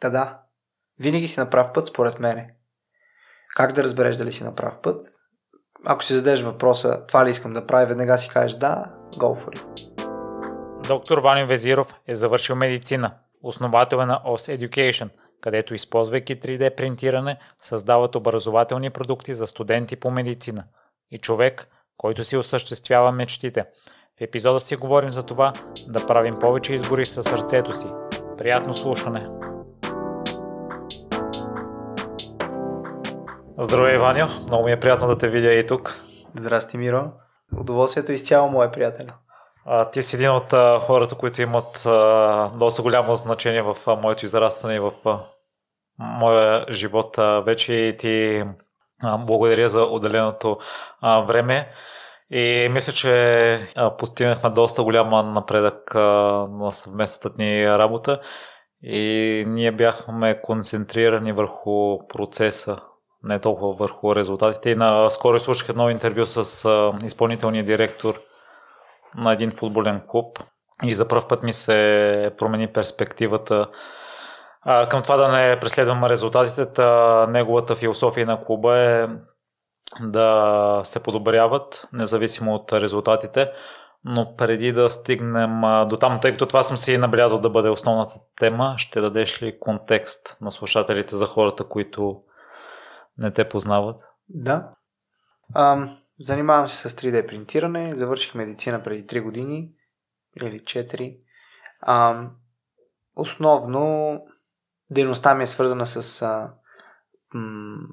Та да. Винаги си на прав път, според мене. Как да разбереш дали си на прав път? Ако си зададеш въпроса, това ли искам да правя, веднага си кажеш да, go for it. Доктор Ванин Везиров е завършил медицина, основател е на OS Education, където използвайки 3D принтиране, създават образователни продукти за студенти по медицина. И човек, който си осъществява мечтите. В епизода си говорим за това да правим повече избори с сърцето си. Приятно слушане! Здравей, Ваня! Много ми е приятно да те видя и тук. Здрасти, Миро! Удоволствието изцяло мое, приятел. А, ти си един от а, хората, които имат а, доста голямо значение в а, моето израстване и в а, моя живот. А, вече и ти а, благодаря за отделеното а, време. И мисля, че а, постигнахме доста голяма напредък а, на съвместната ни работа и ние бяхме концентрирани върху процеса, не толкова върху резултатите. И наскоро слушах едно интервю с изпълнителния директор на един футболен клуб и за първ път ми се промени перспективата а, към това да не преследвам резултатите. Та, неговата философия на клуба е да се подобряват, независимо от резултатите. Но преди да стигнем до там, тъй като това съм си набелязал да бъде основната тема, ще дадеш ли контекст на слушателите за хората, които не те познават? Да. Ам, занимавам се с 3D принтиране. Завърших медицина преди 3 години или 4. Ам, основно дейността ми е свързана с а, м-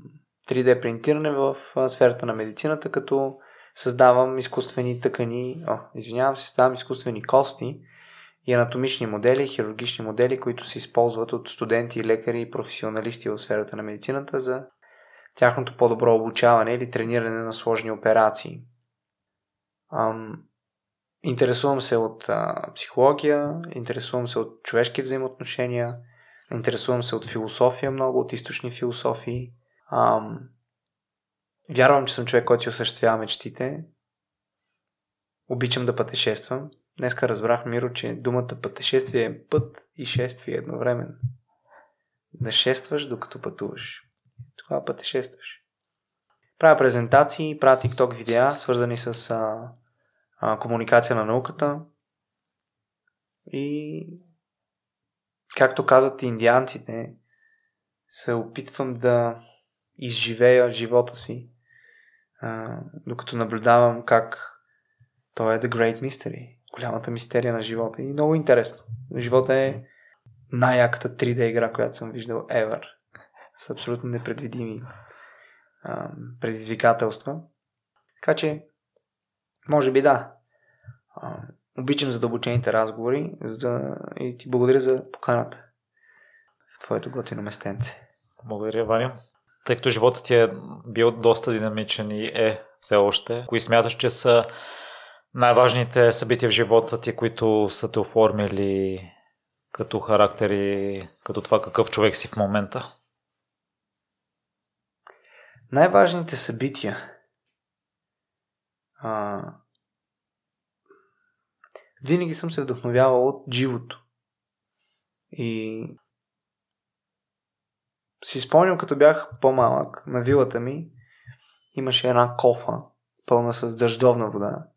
3D принтиране в сферата на медицината, като създавам изкуствени тъкани, о, извинявам се, създавам изкуствени кости и анатомични модели, хирургични модели, които се използват от студенти, лекари и професионалисти в сферата на медицината за тяхното по-добро обучаване или трениране на сложни операции. Ам, интересувам се от а, психология, интересувам се от човешки взаимоотношения, интересувам се от философия много, от източни философии – Ам, вярвам, че съм човек, който си осъществява мечтите. Обичам да пътешествам. Днеска разбрах, Миро, че думата пътешествие е път и шествие едновременно. Да шестваш, докато пътуваш. Това пътешестваш. Правя презентации, правя TikTok видеа, свързани с а, а, комуникация на науката. И както казват индианците, се опитвам да изживея живота си, а, докато наблюдавам как той е The Great Mystery, голямата мистерия на живота. И много интересно. Живота е най-яката 3D игра, която съм виждал ever. С абсолютно непредвидими а, предизвикателства. Така че, може би да. А, обичам задълбочените разговори за... и ти благодаря за поканата в твоето готино местенце. Благодаря, Ваня тъй като живота ти е бил доста динамичен и е все още, кои смяташ, че са най-важните събития в живота ти, които са те оформили като характер и като това какъв човек си в момента? Най-важните събития. А... Винаги съм се вдъхновявал от живото. И си спомням, като бях по-малък, на вилата ми имаше една кофа, пълна с дъждовна вода.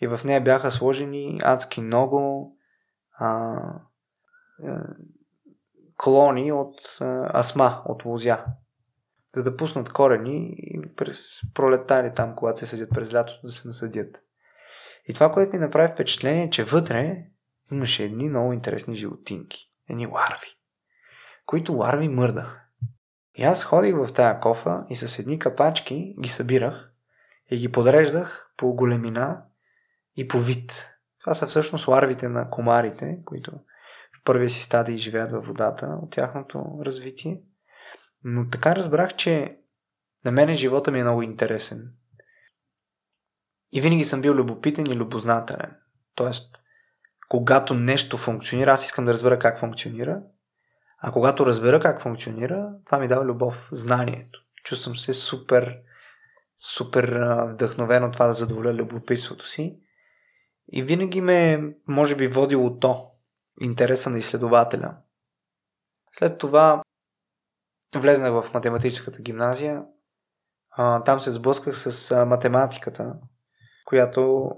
И в нея бяха сложени адски много а, а, е, клони от а, асма, от лузя. За да пуснат корени и през пролетари там, когато се съдят през лятото, да се насъдят. И това, което ми направи впечатление, е, че вътре имаше едни много интересни животинки. Едни ларви. Които ларви мърдаха. И аз ходих в тая кофа и с едни капачки ги събирах и ги подреждах по големина и по вид. Това са всъщност ларвите на комарите, които в първия си стадий живеят във водата от тяхното развитие. Но така разбрах, че на мен живота ми е много интересен. И винаги съм бил любопитен и любознателен. Тоест, когато нещо функционира, аз искам да разбера как функционира а когато разбера как функционира, това ми дава любов, знанието. Чувствам се супер, супер вдъхновен от това да задоволя любопитството си. И винаги ме, може би, водило то, интереса на изследователя. След това влезнах в математическата гимназия. А, там се сблъсках с а, математиката, която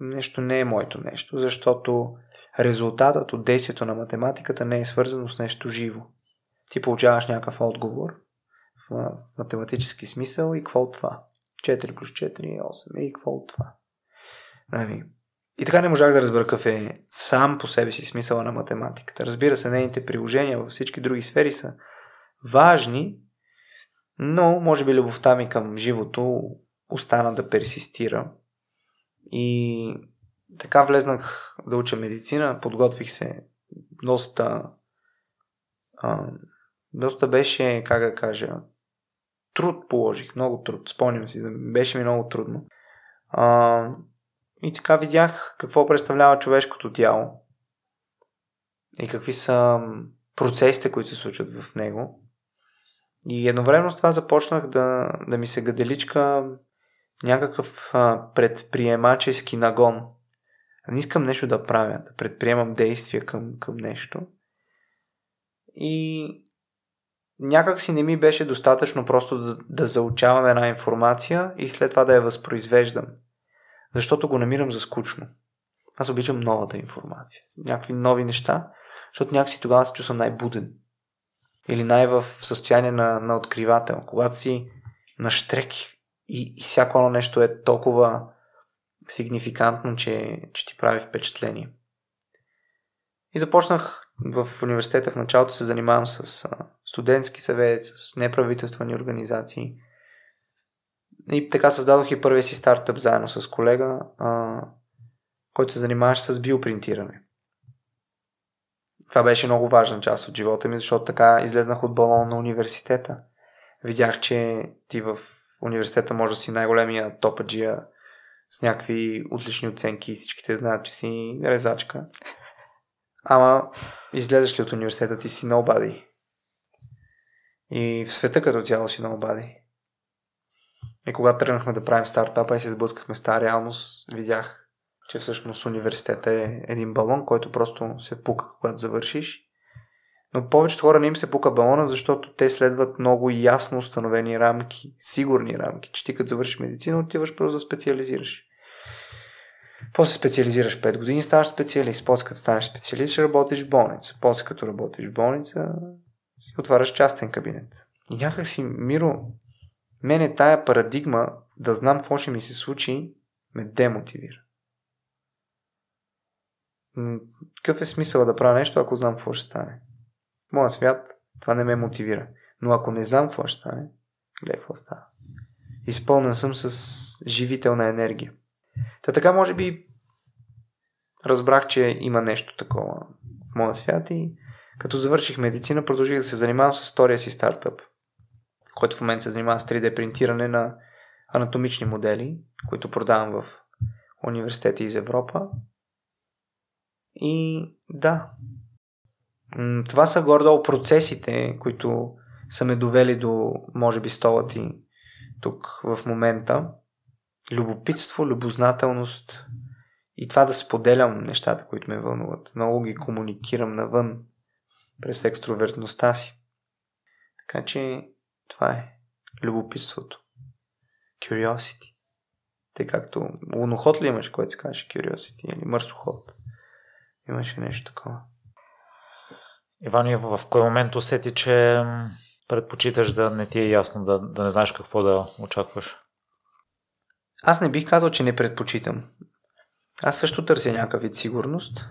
нещо не е моето нещо, защото резултатът от действието на математиката не е свързано с нещо живо. Ти получаваш някакъв отговор в математически смисъл и какво от това? 4 плюс 4 е 8. И какво от това? Нали? И така не можах да разбера какъв е сам по себе си смисъла на математиката. Разбира се, нейните приложения във всички други сфери са важни, но може би любовта ми към живото остана да персистира. И така влезнах да уча медицина, подготвих се доста. А, доста беше, как да кажа, труд положих, много труд, спомням си, беше ми много трудно. А, и така видях какво представлява човешкото тяло и какви са процесите, които се случват в него. И едновременно с това започнах да, да ми се гаделичка някакъв а, предприемачески нагон. Не искам нещо да правя, да предприемам действия към, към нещо. И някак си не ми беше достатъчно просто да, да заучавам една информация и след това да я възпроизвеждам. Защото го намирам за скучно. Аз обичам новата информация. Някакви нови неща, защото някакси тогава се чувствам най-буден. Или най-в състояние на, на откривател. Когато си на штрек и, и всяко едно нещо е толкова сигнификантно, че, че ти прави впечатление. И започнах в университета в началото се занимавам с студентски съвет, с неправителствени организации. И така създадох и първия си стартъп заедно с колега, а, който се занимаваше с биопринтиране. Това беше много важна част от живота ми, защото така излезнах от балон на университета. Видях, че ти в университета може да си най-големия топаджия с някакви отлични оценки и всичките знаят, че си резачка. Ама излезеш ли от университета ти си nobody. И в света като цяло си nobody. И когато тръгнахме да правим стартапа и се сблъскахме с тази реалност, видях, че всъщност университета е един балон, който просто се пука, когато завършиш. Но повечето хора не им се пука балона, защото те следват много ясно установени рамки, сигурни рамки, че ти като завършиш медицина, отиваш просто да специализираш. После специализираш 5 години, ставаш специалист. После като станеш специалист, ще работиш в болница. После като работиш в болница, си отваряш частен кабинет. И някак си, Миро, мене тая парадигма да знам какво ще ми се случи, ме демотивира. Какъв е смисъл да правя нещо, ако знам какво ще стане? В моя свят това не ме мотивира. Но ако не знам какво ще стане, гледай какво става. Изпълнен съм с живителна енергия. Та така може би разбрах, че има нещо такова в моя свят и като завърших медицина, продължих да се занимавам с втория си стартъп, който в момента се занимава с 3D принтиране на анатомични модели, които продавам в университети из Европа. И да, това са гордо процесите, които са ме довели до, може би, стола ти тук в момента любопитство, любознателност и това да споделям нещата, които ме вълнуват. Много ги комуникирам навън през екстровертността си. Така че това е любопитството. Curiosity. Те както луноход ли имаш, който се каже curiosity или мърсоход? Имаше нещо такова. Иван, в кой момент усети, че предпочиташ да не ти е ясно, да, да не знаеш какво да очакваш? Аз не бих казал, че не предпочитам. Аз също търся някакъв вид сигурност,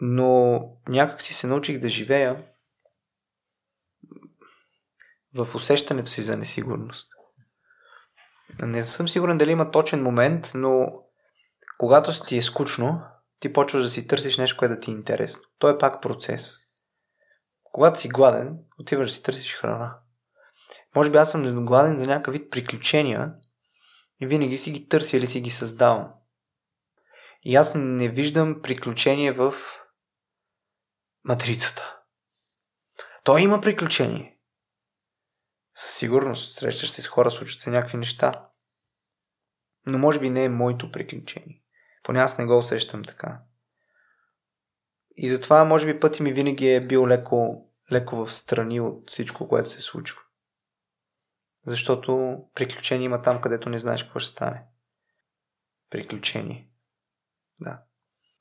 но някак си се научих да живея в усещането си за несигурност. Не съм сигурен дали има точен момент, но когато ти е скучно, ти почваш да си търсиш нещо, което да ти е интересно. То е пак процес. Когато си гладен, отиваш да си търсиш храна. Може би аз съм гладен за някакъв вид приключения, и винаги си ги търся или си ги създавам. И аз не виждам приключение в матрицата. Той има приключение. Със сигурност срещаш се с хора, случват се някакви неща. Но може би не е моето приключение. Поне аз не го усещам така. и затова, може би, пъти ми винаги е бил леко, леко в страни от всичко, което се случва. Защото приключение има там, където не знаеш какво ще стане. Приключение. Да.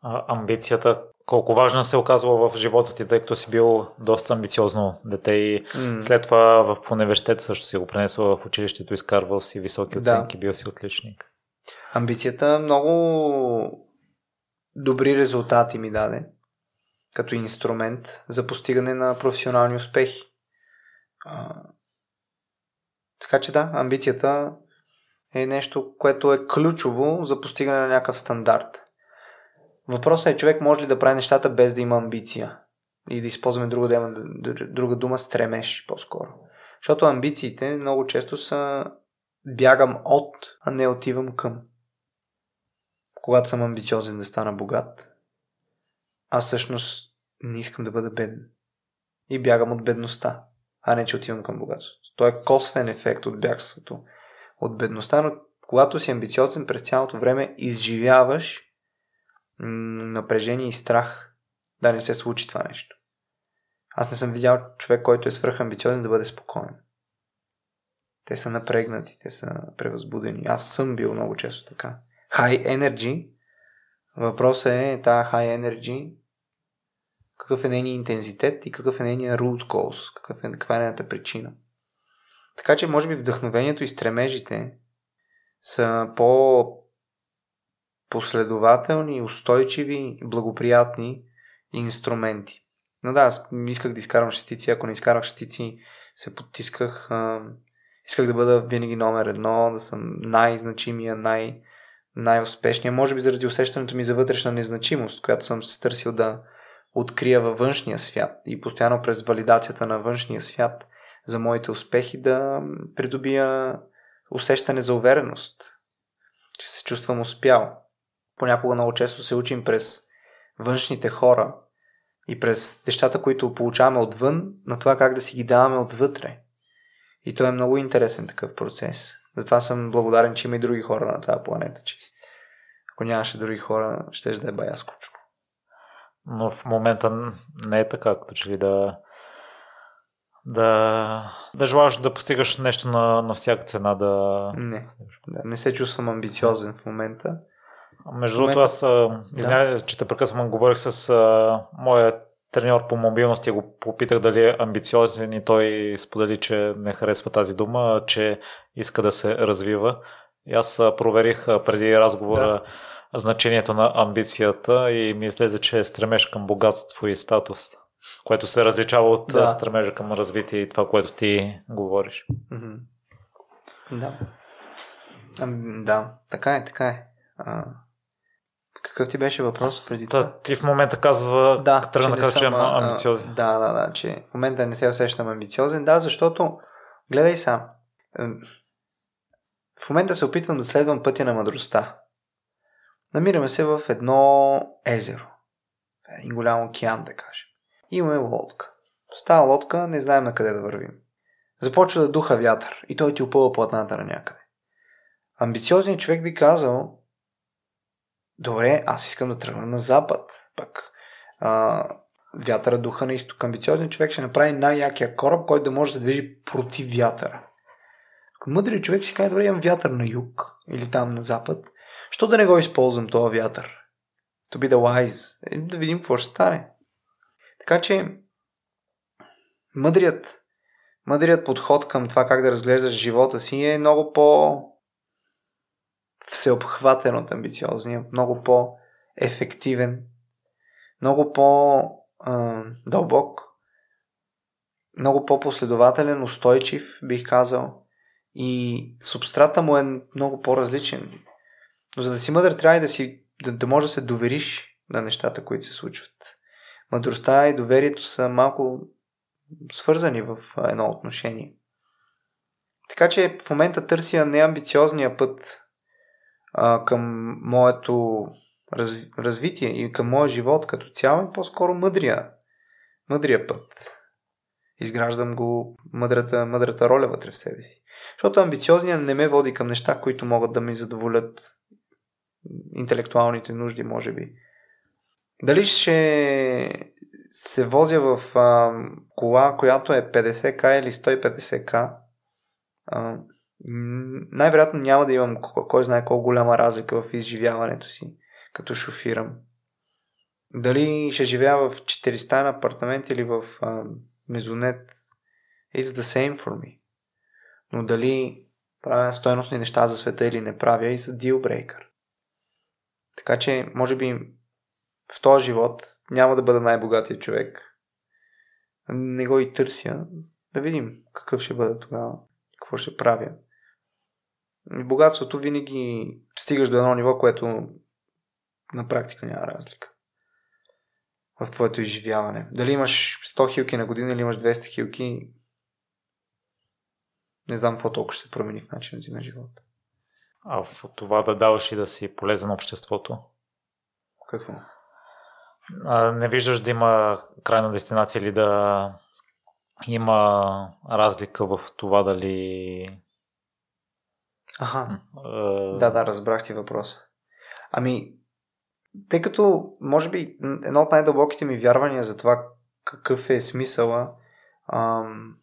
А, амбицията колко важна се оказва в живота ти, тъй като си бил доста амбициозно дете и mm. след това в университета също си го пренесъл в училището, изкарвал си високи оценки, да. бил си отличник. Амбицията много добри резултати ми даде като инструмент за постигане на професионални успехи. А, така че да, амбицията е нещо, което е ключово за постигане на някакъв стандарт. Въпросът е човек може ли да прави нещата без да има амбиция. И да използваме друга, дума, друга дума стремеж по-скоро. Защото амбициите много често са бягам от, а не отивам към. Когато съм амбициозен да стана богат, аз всъщност не искам да бъда беден. И бягам от бедността, а не че отивам към богатството. То е косвен ефект от бягството от бедността, но когато си амбициозен през цялото време изживяваш напрежение и страх да не се случи това нещо. Аз не съм видял човек, който е свръхамбициозен да бъде спокоен. Те са напрегнати, те са превъзбудени. Аз съм бил много често така. High energy. Въпросът е тази high energy какъв е нейният интензитет и какъв е нейният root cause, какъв е, каква е нейната причина. Така че, може би, вдъхновението и стремежите са по последователни, устойчиви, благоприятни инструменти. Но да, аз исках да изкарам шестици, ако не изкарах шестици, се потисках. Исках да бъда винаги номер едно, да съм най-значимия, най- най-успешния. Може би заради усещането ми за вътрешна незначимост, която съм се търсил да открия във външния свят и постоянно през валидацията на външния свят за моите успехи да придобия усещане за увереност, че се чувствам успял понякога много често се учим през външните хора и през нещата, които получаваме отвън, на това как да си ги даваме отвътре. И то е много интересен такъв процес. Затова съм благодарен, че има и други хора на тази планета. Че ако нямаше други хора, ще да е бая скучно. Но в момента не е така, като че ли да да, да желаш да постигаш нещо на, на всяка цена да... Не, да, не се чувствам амбициозен в момента. Между другото, аз, извинявай, да. че те прекъсвам, говорих с а, моя треньор по мобилност и го попитах дали е амбициозен и той сподели, че не харесва тази дума, че иска да се развива. И аз проверих преди разговора да. значението на амбицията и ми излезе, че е стремеж към богатство и статус, което се различава от да. стремежа към развитие и това, което ти говориш. Да. Да, така е, така е. А, какъв ти беше въпрос преди това? Да, ти в момента казва, да, тръгна да кажа, че е амбициозен. Да, да, да, че в момента не се усещам амбициозен. Да, защото, гледай сам, в момента се опитвам да следвам пътя на мъдростта. Намираме се в едно езеро. Един голям океан, да кажем. Имаме лодка. С тази лодка не знаем на къде да вървим. Започва да духа вятър и той ти опъва платната на някъде. Амбициозният човек би казал, добре, аз искам да тръгна на запад. Пък а, вятъра духа на изток. Амбициозният човек ще направи най-якия кораб, който да може да се движи против вятъра. Мъдрият човек си каже, добре, имам вятър на юг или там на запад, що да не го използвам този вятър? To be the wise. Е, да видим какво ще стане. Така че, мъдрият, мъдрият подход към това как да разглеждаш живота си е много по всеобхватен от амбициозния, много по-ефективен, много по-дълбок, много по-последователен, устойчив, бих казал. И субстрата му е много по-различен. Но за да си мъдър, трябва и да, си, да, да можеш да се довериш на нещата, които се случват. Мъдростта и доверието са малко свързани в едно отношение. Така че в момента търся неамбициозния път а, към моето раз, развитие и към моя живот като цяло по-скоро мъдрия, мъдрия път. Изграждам го мъдрата, мъдрата роля вътре в себе си. Защото амбициозният не ме води към неща, които могат да ми задоволят интелектуалните нужди, може би. Дали ще се возя в а, кола, която е 50к или 150к, а, най-вероятно няма да имам кой знае колко голяма разлика в изживяването си, като шофирам. Дали ще живея в 400 на апартамент или в а, мезонет, it's the same for me. Но дали правя стойностни неща за света или не правя и за deal breaker. Така че, може би, в този живот няма да бъда най-богатия човек. Не го и търся. Да видим какъв ще бъда тогава. Какво ще правя. Богатството винаги стигаш до едно ниво, което на практика няма разлика в твоето изживяване. Дали имаш 100 хилки на година или имаш 200 хилки, не знам какво толкова ще се промени в начина ти на живота. А в това да даваш и да си полезен на обществото? Какво? А, не виждаш да има крайна дестинация или да има разлика в това дали... Аха. Uh... Да, да, разбрах ти въпроса. Ами, тъй като, може би, едно от най-дълбоките ми вярвания за това какъв е смисъла ам,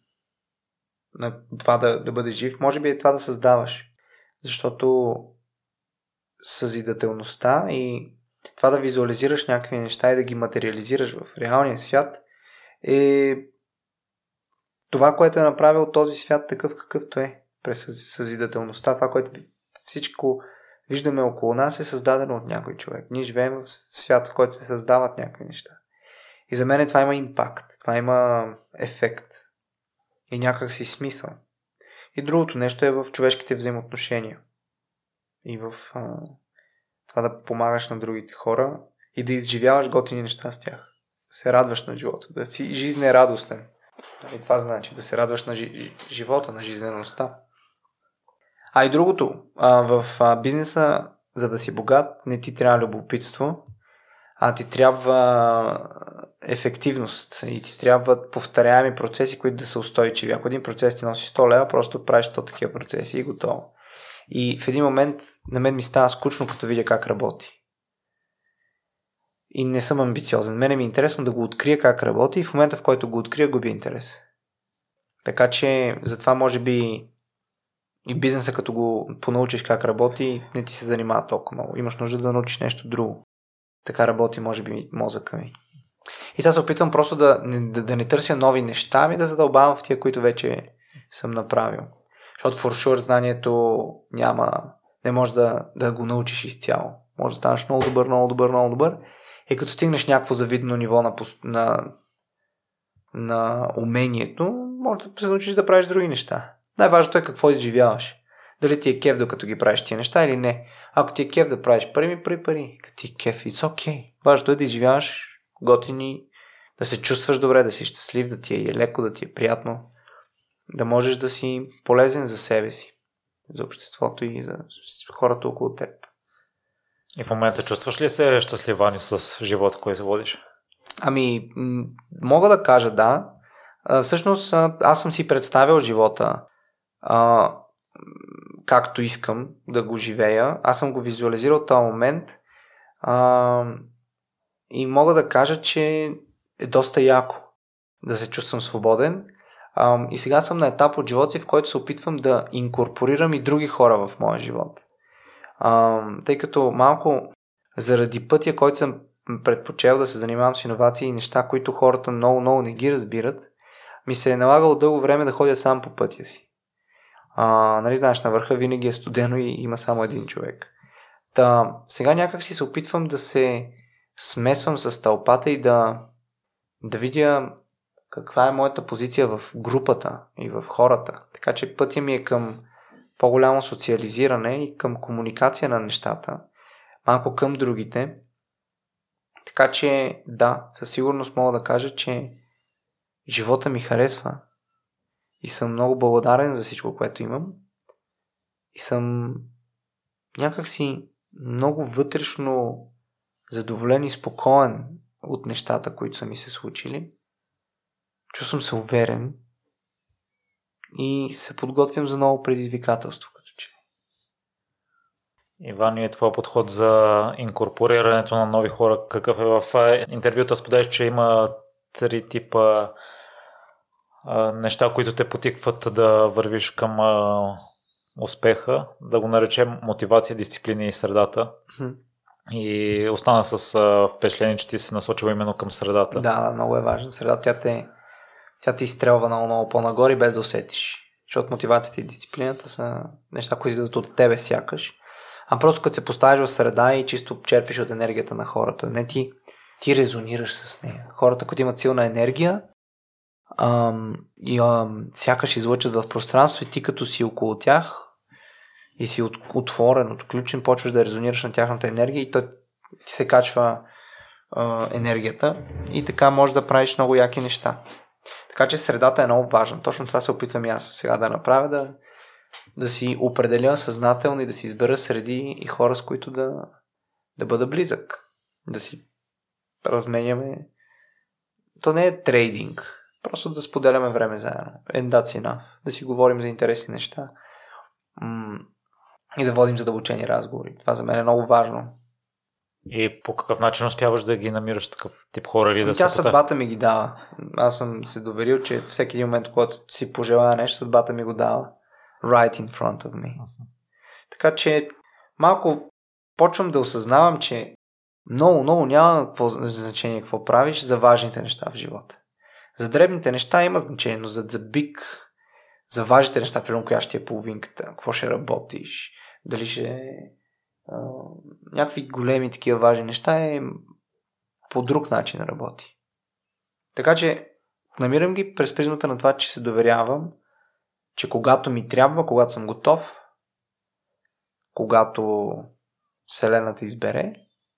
на това да, да бъдеш жив, може би е това да създаваш. Защото съзидателността и това да визуализираш някакви неща и да ги материализираш в реалния свят е това, което е направил този свят такъв какъвто е през съзидателността. Това, което всичко виждаме около нас е създадено от някой човек. Ние живеем в свят, в който се създават някакви неща. И за мен това има импакт, това има ефект и някак си смисъл. И другото нещо е в човешките взаимоотношения. И в а, това да помагаш на другите хора и да изживяваш готини неща с тях. Да се радваш на живота, да си жизнерадостен. И това значи да се радваш на жи- живота, на жизнеността. А и другото, а, в а, бизнеса, за да си богат, не ти трябва любопитство, а ти трябва ефективност и ти трябват повторяеми процеси, които да са устойчиви. Ако един процес ти носи 100 лева, просто правиш 100 такива процеси и готово. И в един момент на мен ми става скучно, като видя как работи. И не съм амбициозен. Мене ми е интересно да го открия как работи и в момента, в който го открия, губи интерес. Така че, затова може би и бизнеса, като го понаучиш как работи, не ти се занимава толкова много. Имаш нужда да научиш нещо друго. Така работи, може би, мозъка ми. И сега се опитвам просто да, да, да не търся нови неща, ами да задълбавам в тия, които вече съм направил. Защото for sure знанието няма, не може да, да го научиш изцяло. Може да станеш много добър, много добър, много добър. И като стигнеш някакво завидно ниво на, на, на умението, може да се научиш да правиш други неща. Най-важното е какво изживяваш. Дали ти е кеф докато ги правиш тия неща или не. Ако ти е кеф да правиш пари, ми пари, пари. Като ти е кеф, it's okay. Важното е да изживяваш готини, да се чувстваш добре, да си щастлив, да ти е леко, да ти е приятно. Да можеш да си полезен за себе си, за обществото и за хората около теб. И в момента чувстваш ли се щастливани с живота, който водиш? Ами, мога да кажа да. Всъщност, аз съм си представил живота а, както искам да го живея. Аз съм го визуализирал този момент а, и мога да кажа, че е доста яко да се чувствам свободен. А, и сега съм на етап от живота си, в който се опитвам да инкорпорирам и други хора в моя живот. А, тъй като малко заради пътя, който съм предпочел да се занимавам с иновации и неща, които хората много-много не ги разбират, ми се е налагало дълго време да ходя сам по пътя си. А, нали знаеш, на върха винаги е студено и има само един човек. Та, сега някак си се опитвам да се смесвам с тълпата и да, да видя каква е моята позиция в групата и в хората. Така че пътя ми е към по-голямо социализиране и към комуникация на нещата, малко към другите. Така че да, със сигурност мога да кажа, че живота ми харесва и съм много благодарен за всичко, което имам. И съм някакси много вътрешно задоволен и спокоен от нещата, които са ми се случили. Чувствам се уверен и се подготвям за ново предизвикателство. Като че. Иван, и твой подход за инкорпорирането на нови хора, какъв е в интервюта споделяш, че има три типа а, неща, които те потикват да вървиш към а, успеха, да го наречем мотивация, дисциплина и средата. И остана с а, впечатление, че ти се насочила именно към средата. Да, много е важна среда. Тя те, тя те изстрелва много, много по-нагоре, без да усетиш. Защото мотивацията и дисциплината са неща, които идват от тебе сякаш. А просто като се поставиш в среда и чисто черпиш от енергията на хората. Не ти, ти резонираш с нея. Хората, които имат силна енергия, ам, и ам, сякаш излъчат в пространство и ти като си около тях и си от, отворен, отключен, почваш да резонираш на тяхната енергия и той ти се качва а, енергията и така можеш да правиш много яки неща. Така че средата е много важна. Точно това се опитвам и аз сега да направя, да, да си определя съзнателно и да си избера среди и хора, с които да, да бъда близък. Да си разменяме. То не е трейдинг. Просто да споделяме време заедно. And that's enough. Да си говорим за интересни неща. и да водим задълбочени разговори. Това за мен е много важно. И по какъв начин успяваш да ги намираш такъв тип хора или да Тя съдбата ми ги дава. Аз съм се доверил, че всеки един момент, когато си пожелая нещо, съдбата ми го дава. Right in front of me. Така че малко почвам да осъзнавам, че много, много няма какво значение какво правиш за важните неща в живота. За дребните неща има значение, но за, за биг, за важните неща, примерно коя ще е половинката, какво ще работиш, дали ще а, някакви големи такива важни неща е по друг начин работи. Така че намирам ги през призмата на това, че се доверявам, че когато ми трябва, когато съм готов, когато Вселената избере,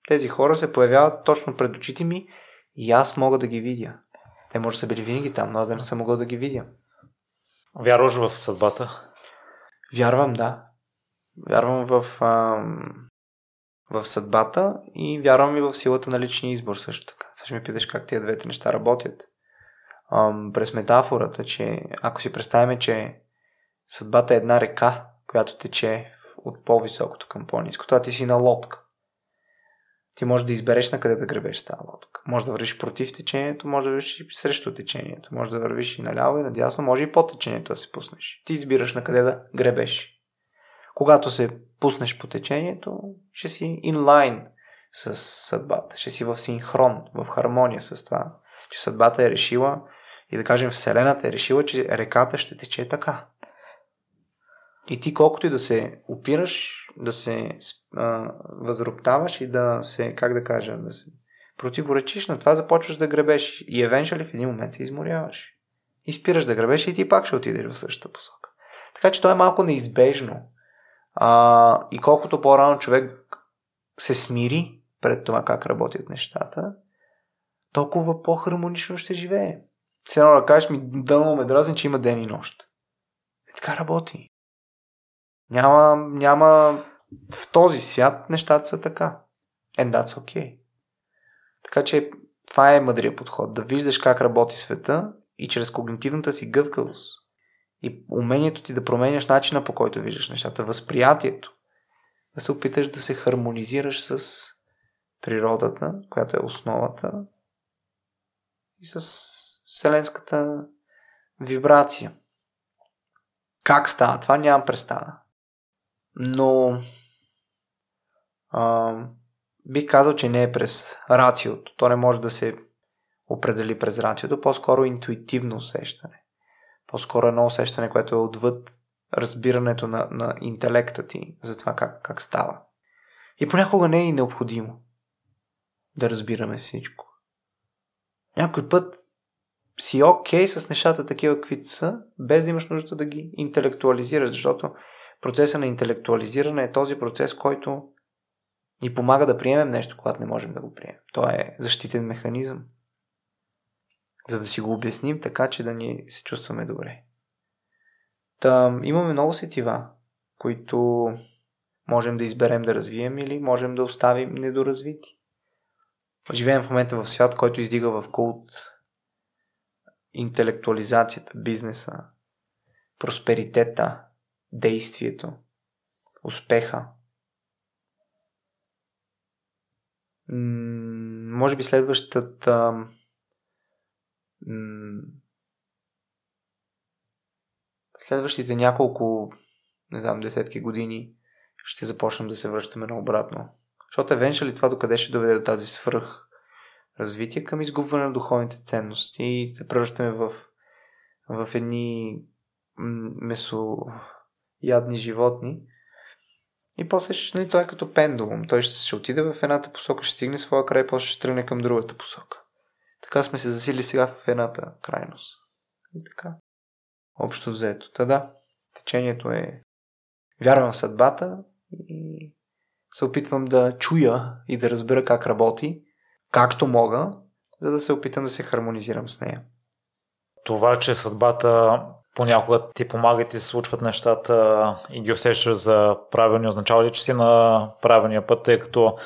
тези хора се появяват точно пред очите ми и аз мога да ги видя. Те може да са били винаги там, но аз да не съм могъл да ги видя. Вярваш в съдбата? Вярвам, да. Вярвам в, ам, в съдбата и вярвам и в силата на личния избор също така. Също ми питаш как тия двете неща работят. Ам, през метафората, че ако си представим, че съдбата е една река, която тече от по-високото към по-низкото, а ти си на лодка ти можеш да избереш на къде да гребеш тази лодка. Може да вървиш против течението, може да вървиш и срещу течението. Може да вървиш и наляво и надясно, може и по течението да се пуснеш. Ти избираш на къде да гребеш. Когато се пуснеш по течението, ще си инлайн с съдбата. Ще си в синхрон, в хармония с това, че съдбата е решила и да кажем Вселената е решила, че реката ще тече така. И ти колкото и да се опираш, да се а, възроптаваш и да се, как да кажа, да се противоречиш на това, започваш да гребеш и евеншали в един момент се изморяваш. И спираш да гребеш и ти пак ще отидеш в същата посока. Така че то е малко неизбежно. А, и колкото по-рано човек се смири пред това как работят нещата, толкова по-хармонично ще живее. Все едно да кажеш ми, дълно ме дразни, че има ден и нощ. И така работи. Няма, няма в този свят нещата са така. And that's okay. Така че това е мъдрия подход. Да виждаш как работи света и чрез когнитивната си гъвкавост и умението ти да променяш начина по който виждаш нещата, възприятието, да се опиташ да се хармонизираш с природата, която е основата и с вселенската вибрация. Как става това, нямам представа. Но а, бих казал, че не е през рациото. То не може да се определи през рациото, по-скоро интуитивно усещане. По-скоро едно усещане, което е отвъд разбирането на, на интелекта ти за това как, как става. И понякога не е и необходимо да разбираме всичко. Някой път си окей okay с нещата такива, каквито са, без да имаш нужда да ги интелектуализираш, защото процеса на интелектуализиране е този процес, който ни помага да приемем нещо, когато не можем да го приемем. То е защитен механизъм. За да си го обясним така, че да ни се чувстваме добре. Та, имаме много сетива, които можем да изберем да развием или можем да оставим недоразвити. Живеем в момента в свят, който издига в култ интелектуализацията, бизнеса, просперитета, действието, успеха. м- може би следващата м- следващите няколко не знам, десетки години ще започнем да се връщаме наобратно. Защото ли това докъде ще доведе до тази свръх развитие към изгубване на духовните ценности и се превръщаме в, в едни месоядни животни. И после ще, нали, той е като пендулум. Той ще, ще отиде в едната посока, ще стигне своя край, после ще тръгне към другата посока. Така сме се засили сега в едната крайност. И така. Общо взето. Та да, течението е... Вярвам в съдбата и се опитвам да чуя и да разбера как работи, както мога, за да се опитам да се хармонизирам с нея. Това, че съдбата понякога ти помага и се случват нещата и ги усещаш за правилни, означава ли, че си на правилния път, тъй като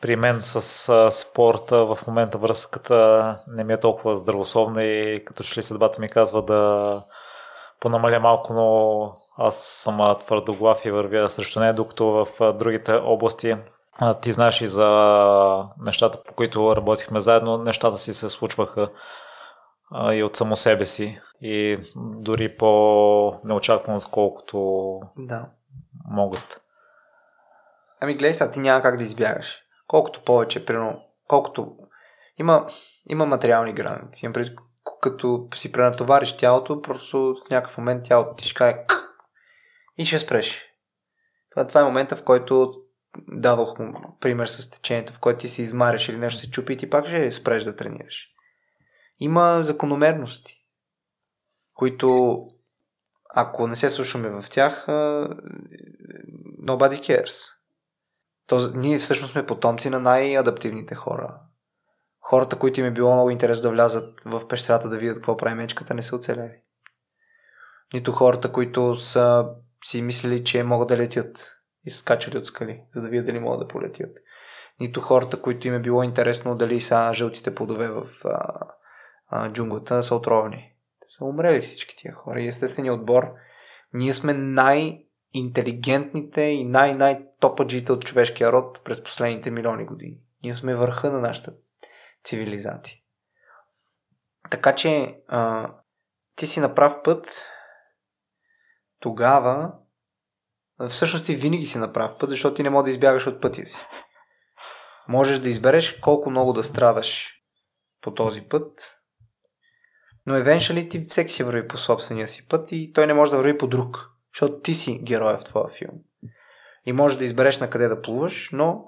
при мен с спорта в момента връзката не ми е толкова здравословна и като че ли съдбата ми казва да понамаля малко, но аз съм твърдоглав и вървя срещу нея, докато в другите области ти знаеш и за нещата, по които работихме заедно, нещата си се случваха и от само себе си и дори по-неочаквано, отколкото да. могат. Ами гледай сега, ти няма как да избягаш. Колкото повече, примерно, колкото има, има материални граници. Имам пред, като си пренатовариш тялото, просто в някакъв момент тялото ти ще каже и ще спреш. Това, това е момента, в който дадох пример с течението, в който ти се измариш или нещо се чупи и ти пак ще спреш да тренираш. Има закономерности, които ако не се слушаме в тях, nobody cares. То, ние всъщност сме потомци на най-адаптивните хора. Хората, които им е било много интересно да влязат в пещерата да видят какво прави мечката, не са оцелели. Нито хората, които са си мислили, че могат да летят и са скачали от скали, за да видят дали могат да полетят. Нито хората, които им е било интересно дали са жълтите плодове в а, а, джунглата са отровени. Те са умрели всички тия хора. И естественият отбор, ние сме най-интелигентните и най-най-топаджите от човешкия род през последните милиони години. Ние сме върха на нашата цивилизация. Така че а, ти си на прав път тогава всъщност ти винаги си на прав път, защото ти не можеш да избягаш от пътя си. Можеш да избереш колко много да страдаш по този път, но eventually ти всеки си върви по собствения си път и той не може да върви по друг, защото ти си героя в твоя филм. И можеш да избереш на къде да плуваш, но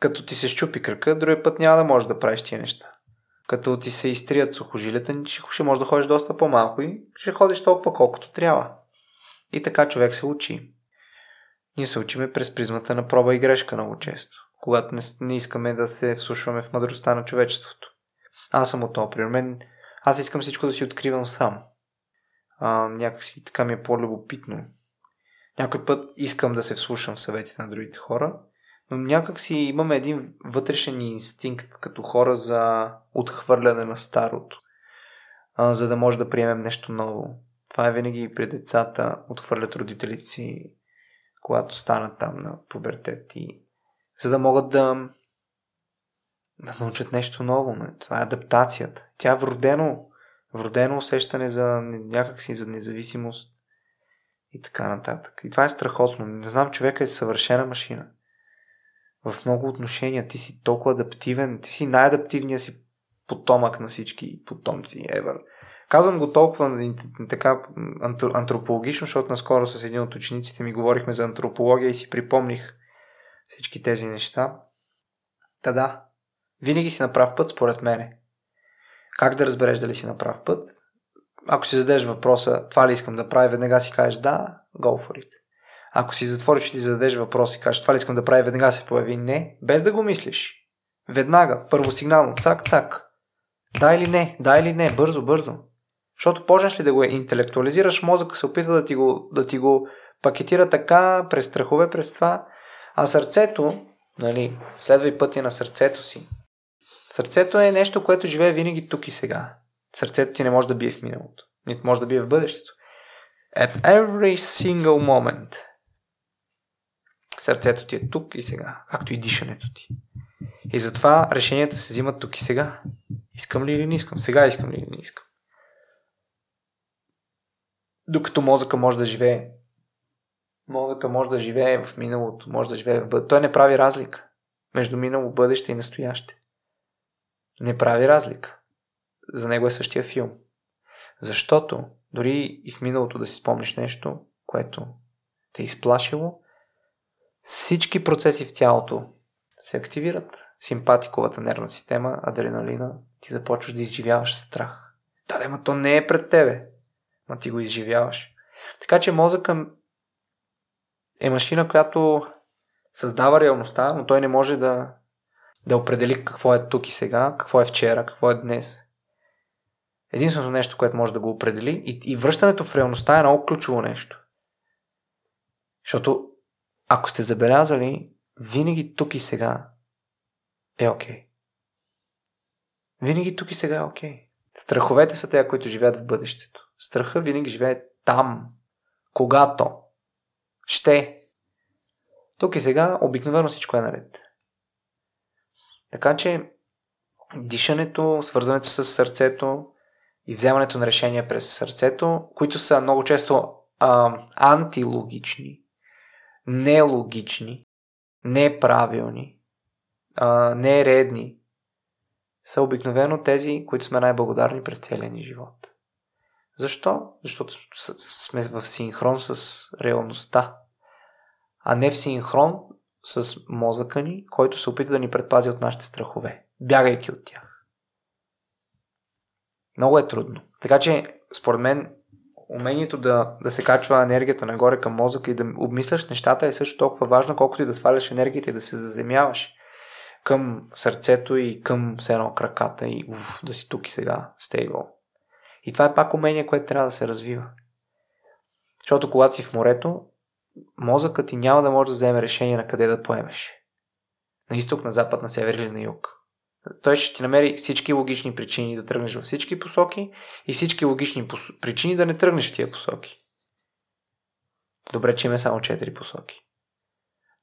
като ти се щупи кръка, другия път няма да можеш да правиш тия неща. Като ти се изтрият сухожилията, ще можеш да ходиш доста по-малко и ще ходиш толкова колкото трябва. И така човек се учи. Ние се учиме през призмата на проба и грешка много често, когато не, не искаме да се вслушваме в мъдростта на човечеството. Аз съм от това. При мен аз искам всичко да си откривам сам. А, някакси така ми е по-любопитно. Някой път искам да се вслушам в съветите на другите хора, но някак си имаме един вътрешен инстинкт като хора за отхвърляне на старото, а, за да може да приемем нещо ново. Това е винаги и при децата, отхвърлят родителите си, когато станат там на пубертет и за да могат да, да научат нещо ново. Това е адаптацията. Тя е вродено, вродено усещане за някакси за независимост и така нататък. И това е страхотно. Не знам, човека е съвършена машина. В много отношения ти си толкова адаптивен, ти си най-адаптивният си потомък на всички потомци ever. Казвам го толкова така антропологично, защото наскоро с един от учениците ми говорихме за антропология и си припомних всички тези неща. Та да, винаги си на прав път, според мене. Как да разбереш дали си на прав път? Ако си зададеш въпроса, това ли искам да правя, веднага си кажеш да, go for it. Ако си затвориш и ти зададеш въпрос и кажеш това ли искам да правя, веднага се появи не, без да го мислиш. Веднага, първосигнално, цак, цак. Да или не, да или не, бързо, бързо. Защото почнеш ли да го интелектуализираш, мозъка се опитва да ти го, да ти го пакетира така, през страхове, през това. А сърцето, нали, следва и пътя на сърцето си. Сърцето е нещо, което живее винаги тук и сега. Сърцето ти не може да бие в миналото. Нито може да бие в бъдещето. At every single moment. Сърцето ти е тук и сега, както и дишането ти. И затова решенията се взимат тук и сега. Искам ли или не искам? Сега искам ли или не искам? Докато мозъка може да живее. Мозъка може да живее в миналото, може да живее в бъдещето. Той не прави разлика между минало, бъдеще и настояще. Не прави разлика. За него е същия филм. Защото дори и в миналото да си спомниш нещо, което те е изплашило, всички процеси в тялото се активират. Симпатиковата нервна система, адреналина, ти започваш да изживяваш страх. Да, да, то не е пред тебе, но ти го изживяваш. Така че мозъка е машина, която създава реалността, но той не може да, да определи какво е тук и сега, какво е вчера, какво е днес. Единственото нещо, което може да го определи и, и връщането в реалността е много ключово нещо. Защото ако сте забелязали, винаги тук и сега е окей. Okay. Винаги тук и сега е окей. Okay. Страховете са те, които живеят в бъдещето. Страха винаги живее там, когато, ще. Тук и сега обикновено всичко е наред. Така че дишането, свързането с сърцето и вземането на решения през сърцето, които са много често а, антилогични, нелогични, неправилни, а, нередни, са обикновено тези, които сме най-благодарни през целия ни живот. Защо? Защото сме в синхрон с реалността, а не в синхрон с мозъка ни, който се опитва да ни предпази от нашите страхове, бягайки от тях. Много е трудно. Така че, според мен, умението да, да се качва енергията нагоре към мозъка и да обмисляш нещата е също толкова важно, колкото и да сваляш енергията и да се заземяваш към сърцето и към все едно краката и уф, да си тук и сега, стейбъл. И това е пак умение, което трябва да се развива. Защото когато си в морето, мозъкът ти няма да може да вземе решение на къде да поемеш. На изток, на запад, на север или на юг. Той ще ти намери всички логични причини да тръгнеш във всички посоки и всички логични пос... причини да не тръгнеш в тия посоки. Добре, че има само 4 посоки.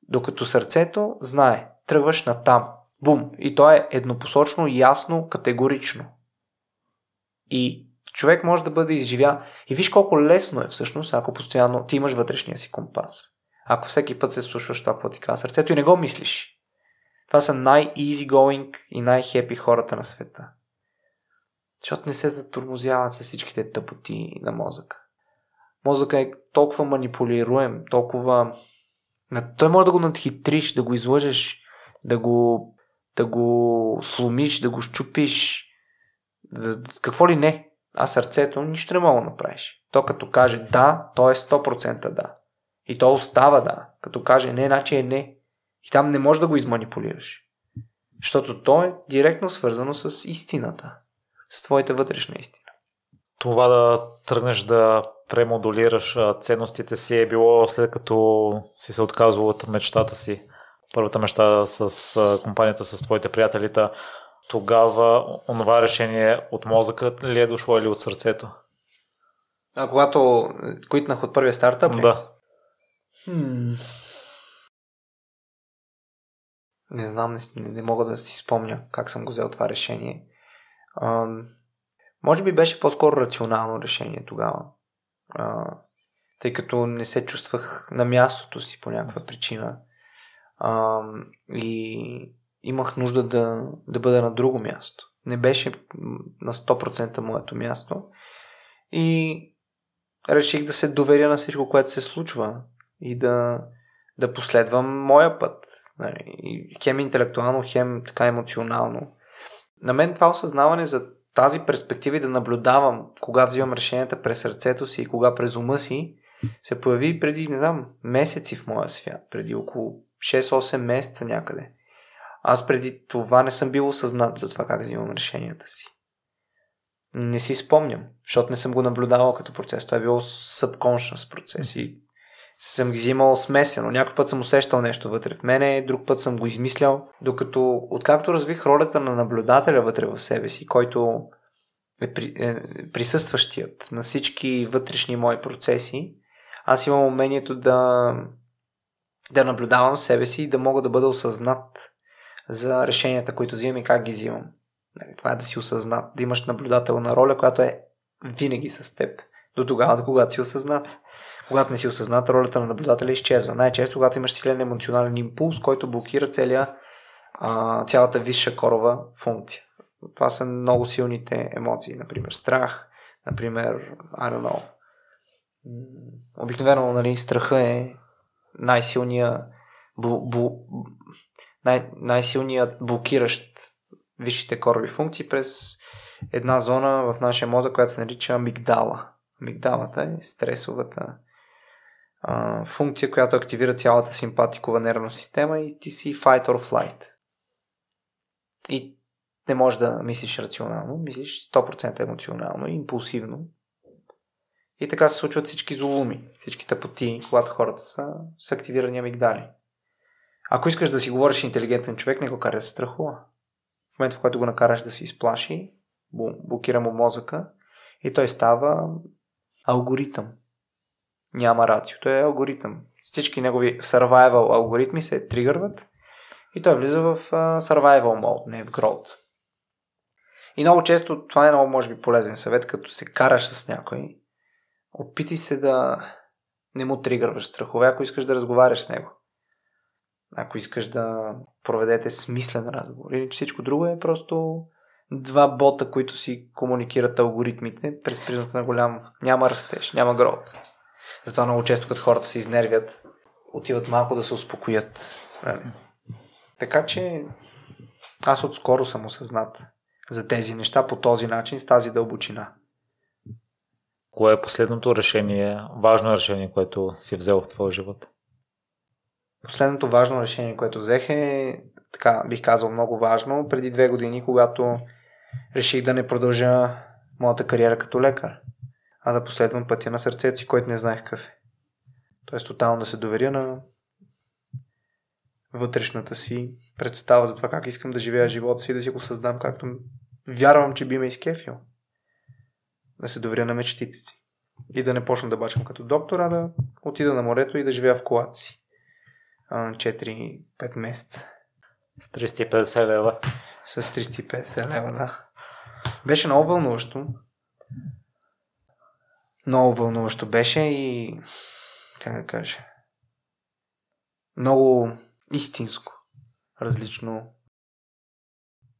Докато сърцето знае, тръгваш на там. Бум! И то е еднопосочно, ясно, категорично. И човек може да бъде изживя. И виж колко лесно е всъщност, ако постоянно ти имаш вътрешния си компас. Ако всеки път се слушаш това, какво ти казва сърцето и не го мислиш. Това са най-easy going и най-хепи хората на света. Защото не се затормозяват с всичките тъпоти на мозъка. Мозъка е толкова манипулируем, толкова... Той може да го надхитриш, да го излъжеш, да го, да го сломиш, да го щупиш, какво ли не. А сърцето нищо не мога да направиш. То като каже да, то е 100% да. И то остава да. Като каже не, значи е не. И там не можеш да го изманипулираш. Защото то е директно свързано с истината. С твоята вътрешна истина. Това да тръгнеш да премодулираш ценностите си е било след като си се отказал от мечтата си. Първата мечта с компанията с твоите приятелите. Тогава онова решение от мозъка ли е дошло или от сърцето? А когато квитнах от първия стартъп? Да. Хм. Не знам, не, не мога да си спомня как съм го взел това решение. А, може би беше по-скоро рационално решение тогава. А, тъй като не се чувствах на мястото си по някаква причина. А, и имах нужда да, да бъда на друго място. Не беше на 100% моето място. И реших да се доверя на всичко, което се случва и да, да последвам моя път. Нали, хем интелектуално, хем така емоционално. На мен това осъзнаване за тази перспектива и да наблюдавам кога взимам решенията през сърцето си и кога през ума си, се появи преди, не знам, месеци в моя свят, преди около 6-8 месеца някъде. Аз преди това не съм бил осъзнат за това как взимам решенията си. Не си спомням, защото не съм го наблюдавал като процес. Това е било subconscious процес и съм ги взимал смесено. Някой път съм усещал нещо вътре в мене, друг път съм го измислял. Докато, откакто развих ролята на наблюдателя вътре в себе си, който е, при, е присъстващият на всички вътрешни мои процеси, аз имам умението да, да наблюдавам себе си и да мога да бъда осъзнат за решенията, които взимам и как ги взимам. Нали, това е да си осъзнат, да имаш наблюдателна роля, която е винаги с теб. До тогава, когато си осъзнат. Когато не си осъзнат, ролята на наблюдателя изчезва. Най-често, когато имаш силен емоционален импулс, който блокира целия, цялата висша корова функция. Това са много силните емоции, например страх, например, I don't know. Обикновено, нали, страха е най-силният най- най-силният блокиращ висшите корови функции през една зона в нашия мозък, която се нарича амигдала. Амигдалата е стресовата а, функция, която активира цялата симпатикова нервна система и ти си fight or flight. И не можеш да мислиш рационално, мислиш 100% емоционално и импулсивно. И така се случват всички зулуми, всички тъпоти, когато хората са с активирани амигдали. Ако искаш да си говориш интелигентен човек, не го карай да се страхува. В момента, в който го накараш да се изплаши, блокира му мозъка и той става алгоритъм. Няма рацио. Той е алгоритъм. Всички негови survival алгоритми се тригърват и той влиза в survival mode, не в growth. И много често това е много, може би, полезен съвет, като се караш с някой. Опитай се да не му тригърваш страхове, ако искаш да разговаряш с него. Ако искаш да проведете смислен разговор. Или всичко друго е просто два бота, които си комуникират алгоритмите през призмата на голям... Няма растеж, няма грот. Затова много често, като хората се изнервят, отиват малко да се успокоят. Нали? Така че аз отскоро съм осъзнат за тези неща по този начин, с тази дълбочина. Кое е последното решение, важно решение, което си взел в твоя живот? Последното важно решение, което взех е, така бих казал много важно, преди две години, когато реших да не продължа моята кариера като лекар, а да последвам пътя на сърцето си, който не знаех какъв е. Тоест тотално да се доверя на вътрешната си представа за това как искам да живея живота си, да си го създам както вярвам, че би ме изкефил. Да се доверя на мечтите си. И да не почна да бачкам като доктор, а да отида на морето и да живея в колата си. 4-5 месеца. С 350 лева. С 350 лева, да. Беше много вълнуващо. Много вълнуващо беше и как да кажа много истинско, различно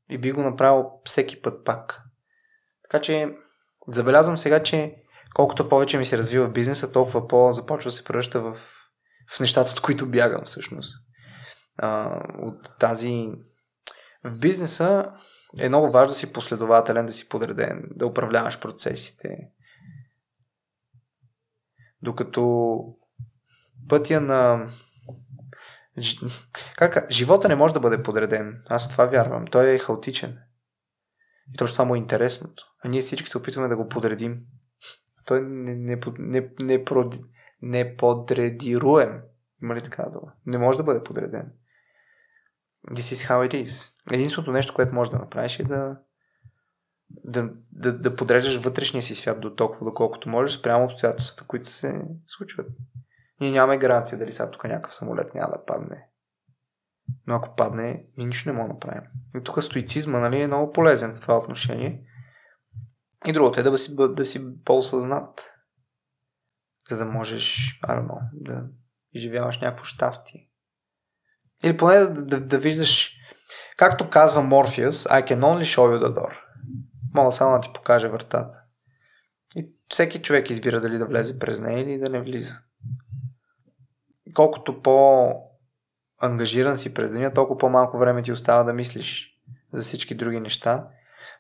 и би го направил всеки път пак. Така че забелязвам сега, че колкото повече ми се развива бизнеса, толкова по започва да се превръща в, в нещата, от които бягам всъщност. А, от тази... В бизнеса е много важно да си последователен, да си подреден, да управляваш процесите. Докато пътя на как, живота не може да бъде подреден. Аз в това вярвам. Той е хаотичен. И точно това му е интересното. А ние всички се опитваме да го подредим. Той не, не, не, не, не, не подредируем. Има ли така дума? Не може да бъде подреден. This is how it is. Единственото нещо, което можеш да направиш е да, да, да, да подреждаш вътрешния си свят до толкова, доколкото можеш, спрямо обстоятелствата, които се случват. Ние нямаме гаранция дали сега тук някакъв самолет няма да падне. Но ако падне, ние нищо не можем да направим. И тук стоицизма нали, е много полезен в това отношение. И другото е да си, да си по-осъзнат. За да можеш, know, да изживяваш някакво щастие. Или поне да, да, да виждаш, както казва Морфиус, I can only show you the door. Мога само да ти покажа вратата. И всеки човек избира дали да влезе през нея или да не влиза колкото по ангажиран си през деня, толкова по-малко време ти остава да мислиш за всички други неща.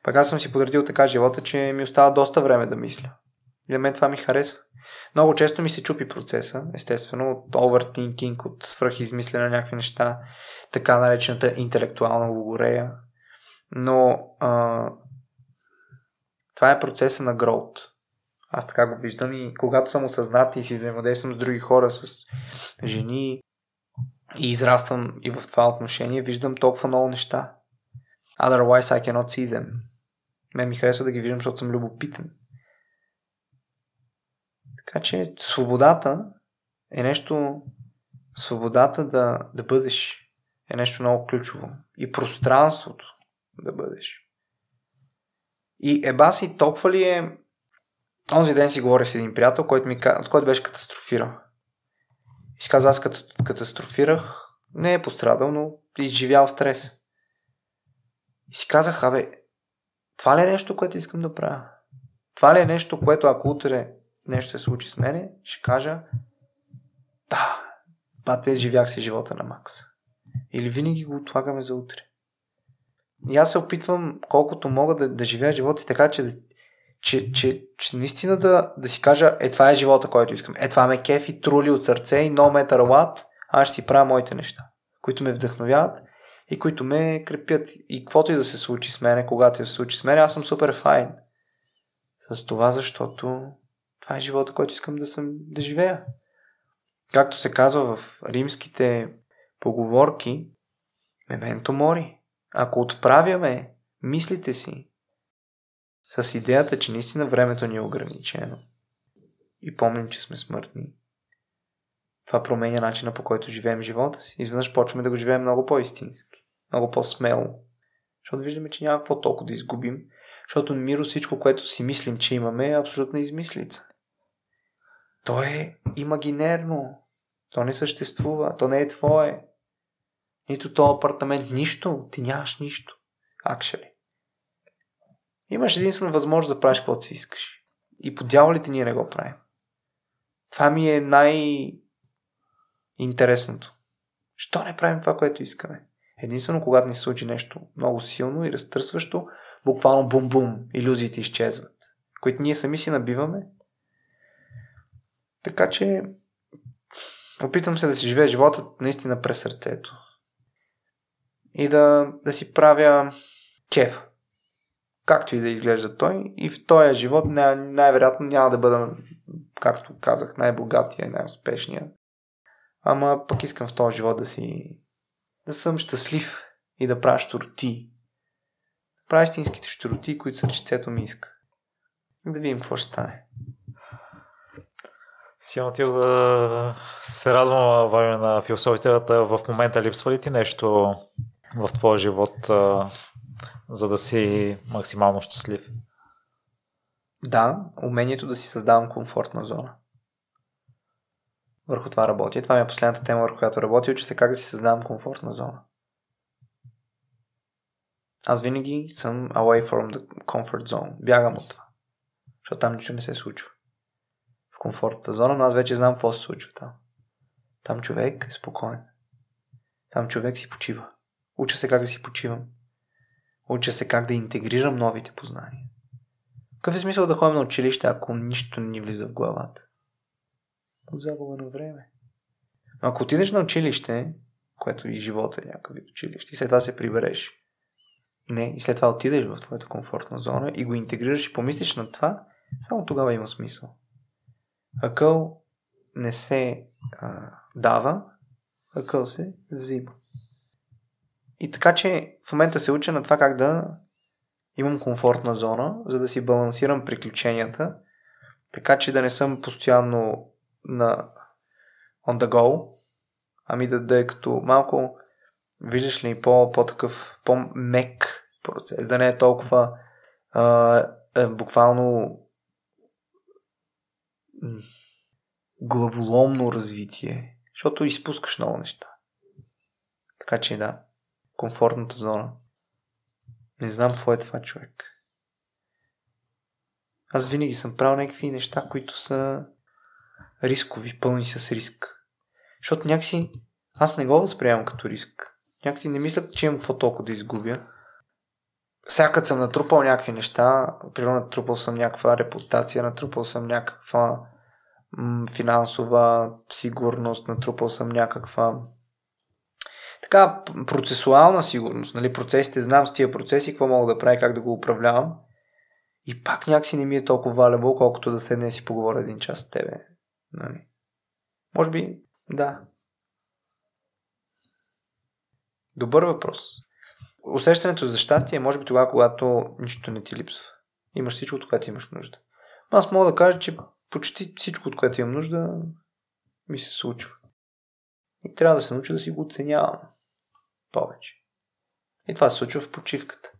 Пък аз съм си подредил така живота, че ми остава доста време да мисля. И на мен това ми харесва. Много често ми се чупи процеса, естествено, от overthinking, от свръхизмислене на някакви неща, така наречената интелектуална логорея. Но а, това е процеса на growth. Аз така го виждам и когато съм осъзнат и си взаимодействам с други хора, с жени и израствам и в това отношение, виждам толкова много неща. Otherwise I cannot see them. Мен ми харесва да ги виждам, защото съм любопитен. Така че свободата е нещо, свободата да, да бъдеш е нещо много ключово. И пространството да бъдеш. И еба си толкова ли е... Онзи ден си говорих с един приятел, който, ми, който беше катастрофирал. И си каза, аз като катастрофирах, не е пострадал, но изживял стрес. И си казах, абе, това ли е нещо, което искам да правя? Това ли е нещо, което ако утре нещо се случи с мене, ще кажа, да, бате, живях си живота на Макс. Или винаги го отлагаме за утре. И аз се опитвам колкото мога да, да живея живота си така, че, че, че, че наистина да, да си кажа, е това е живота, който искам. Е това ме кефи, трули от сърце и no matter what, аз ще си правя моите неща, които ме вдъхновяват и които ме крепят. И каквото и да се случи с мене, когато и да се случи с мене, аз съм супер файн. С това, защото това е живота, който искам да, съм, да живея. Както се казва в римските поговорки, мементо мори. Ако отправяме мислите си с идеята, че наистина времето ни е ограничено и помним, че сме смъртни, това променя начина по който живеем живота си. Изведнъж почваме да го живеем много по-истински, много по-смело. Защото виждаме, че няма какво толкова да изгубим, защото миро всичко, което си мислим, че имаме, е абсолютна измислица. То е имагинерно. То не съществува. То не е твое. Нито то апартамент. Нищо. Ти нямаш нищо. Акшали. Имаш единствено възможност да правиш каквото си искаш. И по дяволите ние не го правим. Това ми е най- интересното. Що не правим това, което искаме? Единствено, когато ни се случи нещо много силно и разтърсващо, буквално бум-бум, иллюзиите изчезват, които ние сами си набиваме. Така че опитвам се да си живея живота наистина през сърцето. И да, да си правя кеф. Както и да изглежда той. И в този живот най- най-вероятно няма да бъда, както казах, най-богатия и най-успешния. Ама пък искам в този живот да си да съм щастлив и да правя щуроти. Да правя истинските щуроти, които сърчицето ми иска. Да видим какво ще стане. Силно ти да се радвам Ваня, на философията. В момента липсва ли ти нещо в твоя живот, за да си максимално щастлив? Да, умението да си създавам комфортна зона. Върху това работя. Това ми е последната тема, върху която работя. Уча се как да си създавам комфортна зона. Аз винаги съм away from the comfort zone. Бягам от това. Защото там нищо не се случва. Комфортната зона, но аз вече знам какво се случва там. Там човек е спокоен. Там човек си почива. Уча се как да си почивам. Уча се как да интегрирам новите познания. Какъв е смисъл да ходим на училище, ако нищо не ни влиза в главата? От загуба на време. Но ако отидеш на училище, което и живота е някакъв вид училище, и след това се прибереш, не, и след това отидеш в твоята комфортна зона и го интегрираш и помислиш на това, само тогава има смисъл. Акъл не се а, дава, акъл се взима. И така, че в момента се уча на това как да имам комфортна зона, за да си балансирам приключенията, така че да не съм постоянно на on the go, ами да, да е като малко, виждаш ли, по, по-такъв, по-мек процес, да не е толкова а, е, буквално главоломно развитие, защото изпускаш много неща. Така че да, комфортната зона. Не знам какво е това човек. Аз винаги съм правил някакви неща, които са рискови, пълни с риск. Защото някакси аз не го възприемам като риск. Някакси не мисля, че имам какво толкова да изгубя. Всякът съм натрупал някакви неща, примерно натрупал съм някаква репутация, натрупал съм някаква финансова сигурност, натрупал съм някаква така процесуална сигурност, нали, процесите, знам с тия процеси, какво мога да правя, как да го управлявам. И пак някакси не ми е толкова валебо, колкото да седне и си поговоря един час с тебе. Нали? Може би, да. Добър въпрос. Усещането за щастие е може би тогава, когато нищо не ти липсва. Имаш всичко, което имаш нужда. Аз мога да кажа, че почти всичко, от което имам нужда, ми се случва. И трябва да се науча да си го оценявам. повече. И това се случва в почивката.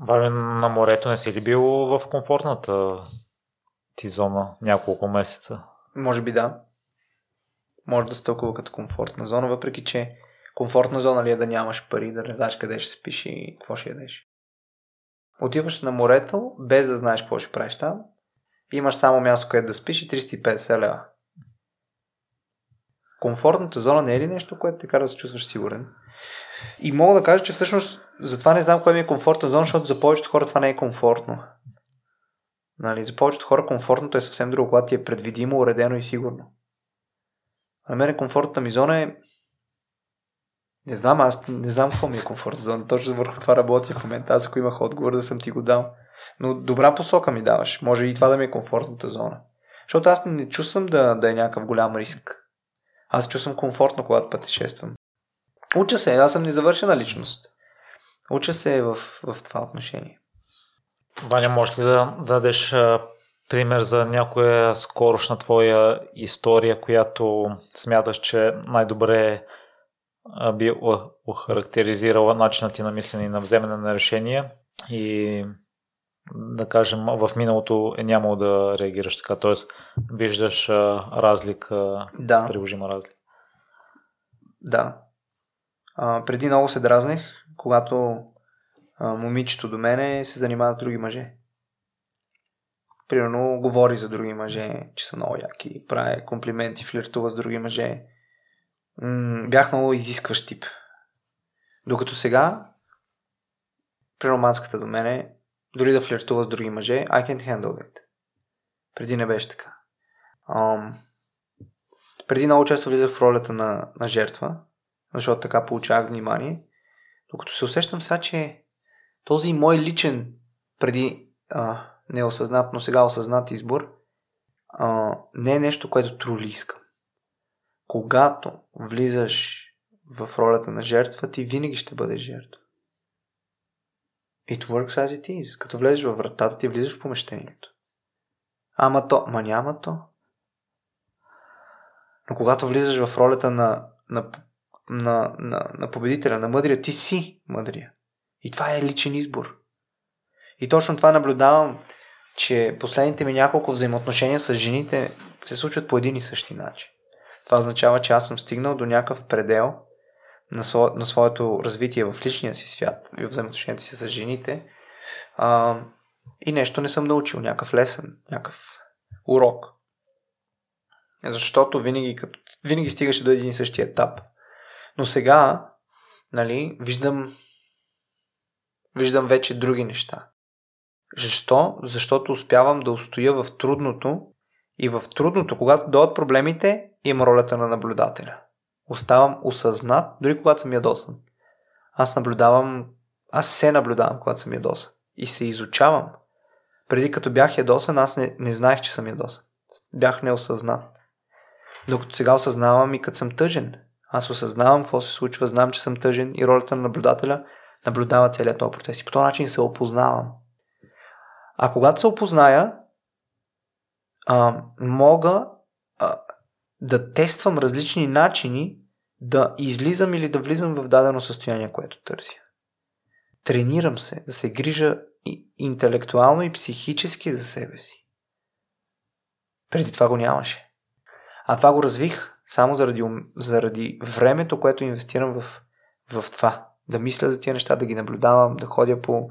Валя, на морето не си ли бил в комфортната ти зона няколко месеца? Може би да. Може да се тълкува като комфортна зона, въпреки че комфортна зона ли е да нямаш пари, да не знаеш къде ще спиш и какво ще ядеш. Отиваш на морето, без да знаеш какво ще правиш там. Имаш само място, където да спиш и 350 лева. Комфортната зона не е ли нещо, което те кара да се чувстваш сигурен? И мога да кажа, че всъщност затова не знам кое ми е комфортна зона, защото за повечето хора това не е комфортно. Нали, за повечето хора комфортното е съвсем друго, когато ти е предвидимо, уредено и сигурно. А на мен комфортната ми зона е не знам, аз не знам какво ми е комфортна зона. Точно върху това работя в момента. Аз ако имах отговор да съм ти го дал. Но добра посока ми даваш. Може и това да ми е комфортната зона. Защото аз не чувствам да, да е някакъв голям риск. Аз чувствам комфортно, когато пътешествам. Уча се, аз съм незавършена личност. Уча се в, в това отношение. Ваня, можеш ли да, да дадеш пример за някоя скорошна твоя история, която смяташ, че най-добре би охарактеризирала начина ти на мислене и на вземане на решения и да кажем в миналото е нямало да реагираш така, т.е. виждаш разлика, да. приложима разлика. Да. А, преди много се дразнех, когато а, момичето до мене се занимава с други мъже. Примерно говори за други мъже, че са много яки, прави комплименти, флиртува с други мъже. М- бях много изискващ тип. Докато сега, при романската до мене, дори да флиртува с други мъже, I can handle it. Преди не беше така. Um, преди много често влизах в ролята на, на жертва, защото така получавах внимание, докато се усещам сега, че този мой личен, преди а, неосъзнат, но сега осъзнат избор, а, не е нещо, което трули искам. Когато влизаш в ролята на жертва, ти винаги ще бъдеш жертва. It works as it is. Като влезеш във вратата, ти влизаш в помещението. Ама то, ма няма то. Но когато влизаш в ролята на, на, на, на, на победителя, на мъдрия, ти си мъдрия. И това е личен избор. И точно това наблюдавам, че последните ми няколко взаимоотношения с жените се случват по един и същи начин. Това означава, че аз съм стигнал до някакъв предел на, сво, на своето развитие в личния си свят и в взаимоотношенията си с жените а, и нещо не съм научил, някакъв лесен, някакъв урок. Защото винаги, като, винаги стигаше до един и същия етап. Но сега, нали, виждам виждам вече други неща. Защо? Защото успявам да устоя в трудното и в трудното, когато дойдат проблемите, има ролята на наблюдателя. Оставам осъзнат, дори когато съм ядосан. Аз наблюдавам, аз се наблюдавам, когато съм ядосан. И се изучавам. Преди като бях ядосан, аз не, не знаех, че съм ядосан. Бях неосъзнат. Докато сега осъзнавам и като съм тъжен. Аз осъзнавам какво се случва, знам, че съм тъжен и ролята на наблюдателя наблюдава целият този процес. И по този начин се опознавам. А когато се опозная, а, мога а, да тествам различни начини да излизам или да влизам в дадено състояние, което търся. Тренирам се да се грижа и интелектуално и психически за себе си. Преди това го нямаше. А това го развих само заради, заради времето, което инвестирам в, в това. Да мисля за тия неща, да ги наблюдавам, да ходя по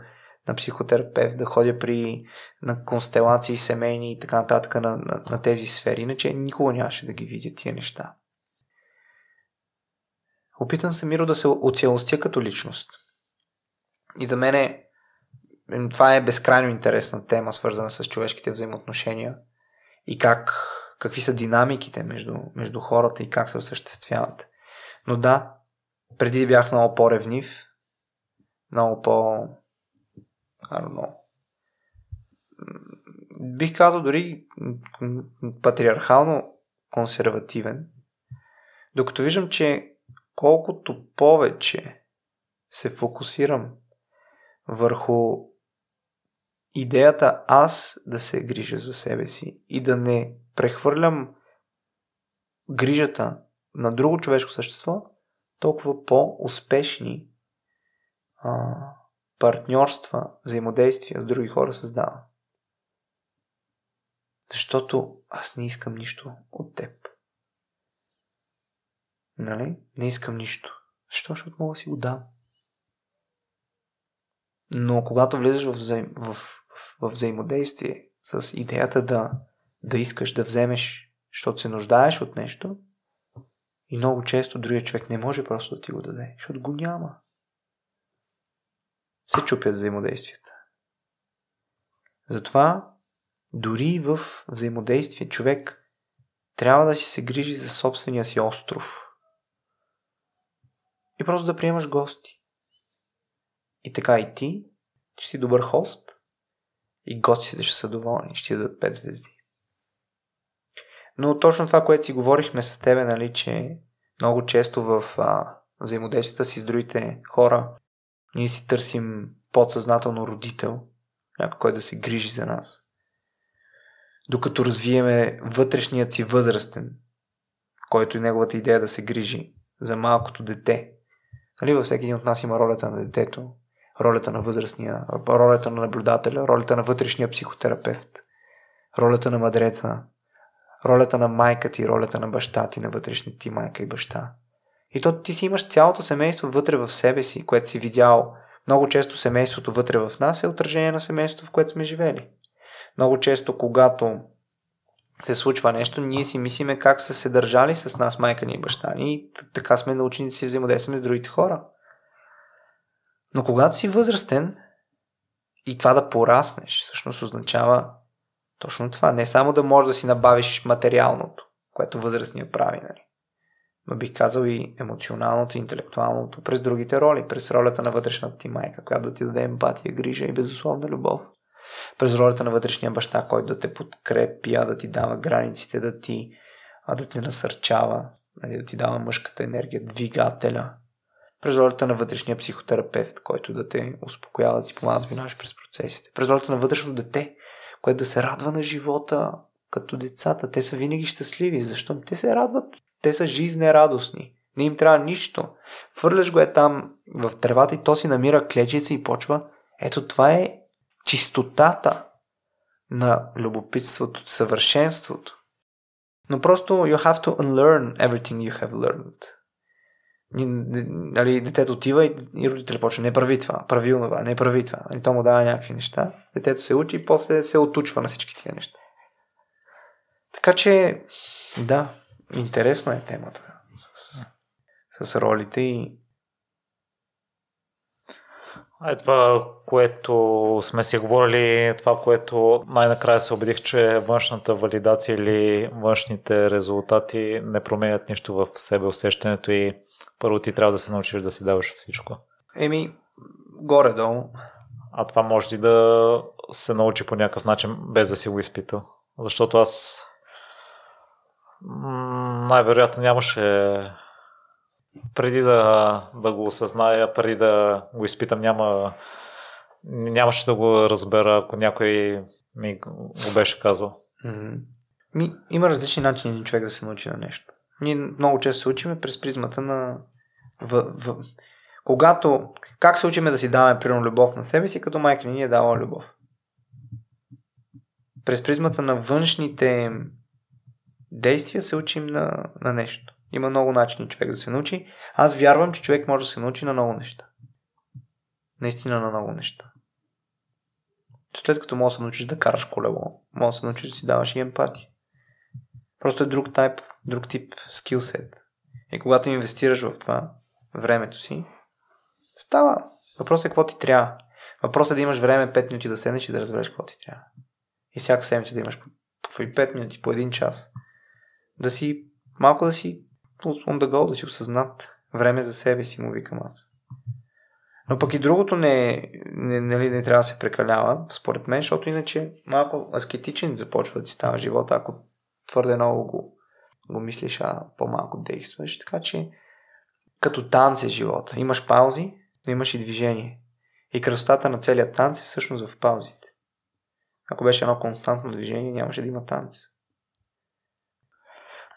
на психотерапевт, да ходя при на констелации семейни и така нататък на, на, на тези сфери. Иначе никога нямаше да ги видя тия неща. Опитам се Миро да се оцелостя като личност. И за мен е, това е безкрайно интересна тема, свързана с човешките взаимоотношения и как, какви са динамиките между, между хората и как се осъществяват. Но да, преди бях много по-ревнив, много по- I don't know. Бих казал дори патриархално консервативен, докато виждам, че колкото повече се фокусирам върху идеята аз да се грижа за себе си и да не прехвърлям грижата на друго човешко същество, толкова по-успешни а, партньорства, взаимодействия с други хора създава. Защото аз не искам нищо от теб. Нали? Не искам нищо. Защо? Защото мога да си го дам. Но когато влизаш в, взаим, в, в, в взаимодействие с идеята да, да искаш да вземеш, защото се нуждаеш от нещо, и много често другия човек не може просто да ти го даде, защото го няма. Се чупят взаимодействията. Затова дори в взаимодействие човек трябва да си се грижи за собствения си остров. И просто да приемаш гости. И така и ти ще си добър хост и гостите ще са доволни, ще дадат 5 звезди. Но точно това, което си говорихме с тебе, нали, че много често в взаимодействията си с другите хора ние си търсим подсъзнателно родител, някой, който да се грижи за нас. Докато развиеме вътрешният си възрастен, който и неговата идея да се грижи за малкото дете. Нали, във всеки един от нас има ролята на детето, ролята на възрастния, ролята на наблюдателя, ролята на вътрешния психотерапевт, ролята на мъдреца, ролята на майка ти, ролята на баща ти, на вътрешните ти майка и баща. И то ти си имаш цялото семейство вътре в себе си, което си видял. Много често семейството вътре в нас е отражение на семейството, в което сме живели. Много често, когато се случва нещо, ние си мислиме как са се държали с нас майка ни и баща ни и така сме научени да си взаимодействаме с другите хора. Но когато си възрастен и това да пораснеш, всъщност означава точно това. Не само да можеш да си набавиш материалното, което възрастния прави, нали? но бих казал и емоционалното, интелектуалното, през другите роли, през ролята на вътрешната ти майка, която да ти даде емпатия, грижа и безусловна любов. През ролята на вътрешния баща, който да те подкрепя, да ти дава границите, да ти, а да те насърчава, нали, да ти дава мъжката енергия, двигателя. През ролята на вътрешния психотерапевт, който да те успокоява, да ти помага да минаваш през процесите. През ролята на вътрешното дете, което да се радва на живота като децата. Те са винаги щастливи, защото те се радват. Те са жизнерадостни. Не им трябва нищо. Фърляш го е там в тревата и то си намира клечица и почва. Ето това е чистотата на любопитството, съвършенството. Но просто you have to unlearn everything you have learned. Нали, детето отива и, и родителя почва, не прави това, прави това, не прави това. И то му дава някакви неща. Детето се учи и после се отучва на всички тия неща. Така че, да, интересна е темата с, с ролите и е това, което сме си говорили, това, което най-накрая се убедих, че външната валидация или външните резултати не променят нищо в себе усещането и първо ти трябва да се научиш да си даваш всичко. Еми, горе-долу. А това може ли да се научи по някакъв начин, без да си го изпитал? Защото аз най-вероятно нямаше преди да, да го осъзная, преди да го изпитам, няма, нямаше да го разбера, ако някой ми го беше казал. Ми, има различни начини човек да се научи на нещо. Ние много често се учиме през призмата на... В, в... Когато... Как се учиме да си даваме примерно любов на себе си, като майка ни е дала любов? През призмата на външните действия се учим на, на нещо. Има много начини човек да се научи. Аз вярвам, че човек може да се научи на много неща. Наистина на много неща. След като можеш да се научиш да караш колело, можеш да се научиш да си даваш и емпатия. Просто е друг тип, друг тип скилсет. И когато инвестираш в това, времето си, става. Въпросът е какво ти трябва. Въпросът е да имаш време 5 минути да седнеш и да разбереш какво ти трябва. И всяка седмица да имаш по 5 минути, по 1 час. Да си, малко да си on the go, да си осъзнат. Време за себе си, му викам аз. Но пък и другото не, не, не, не трябва да се прекалява, според мен, защото иначе малко аскетичен започва да ти става живота, ако твърде много го, го мислиш, а по-малко действаш. Така че като танц е живота. Имаш паузи, но имаш и движение. И красотата на целият танц е всъщност в паузите. Ако беше едно константно движение, нямаше да има танц.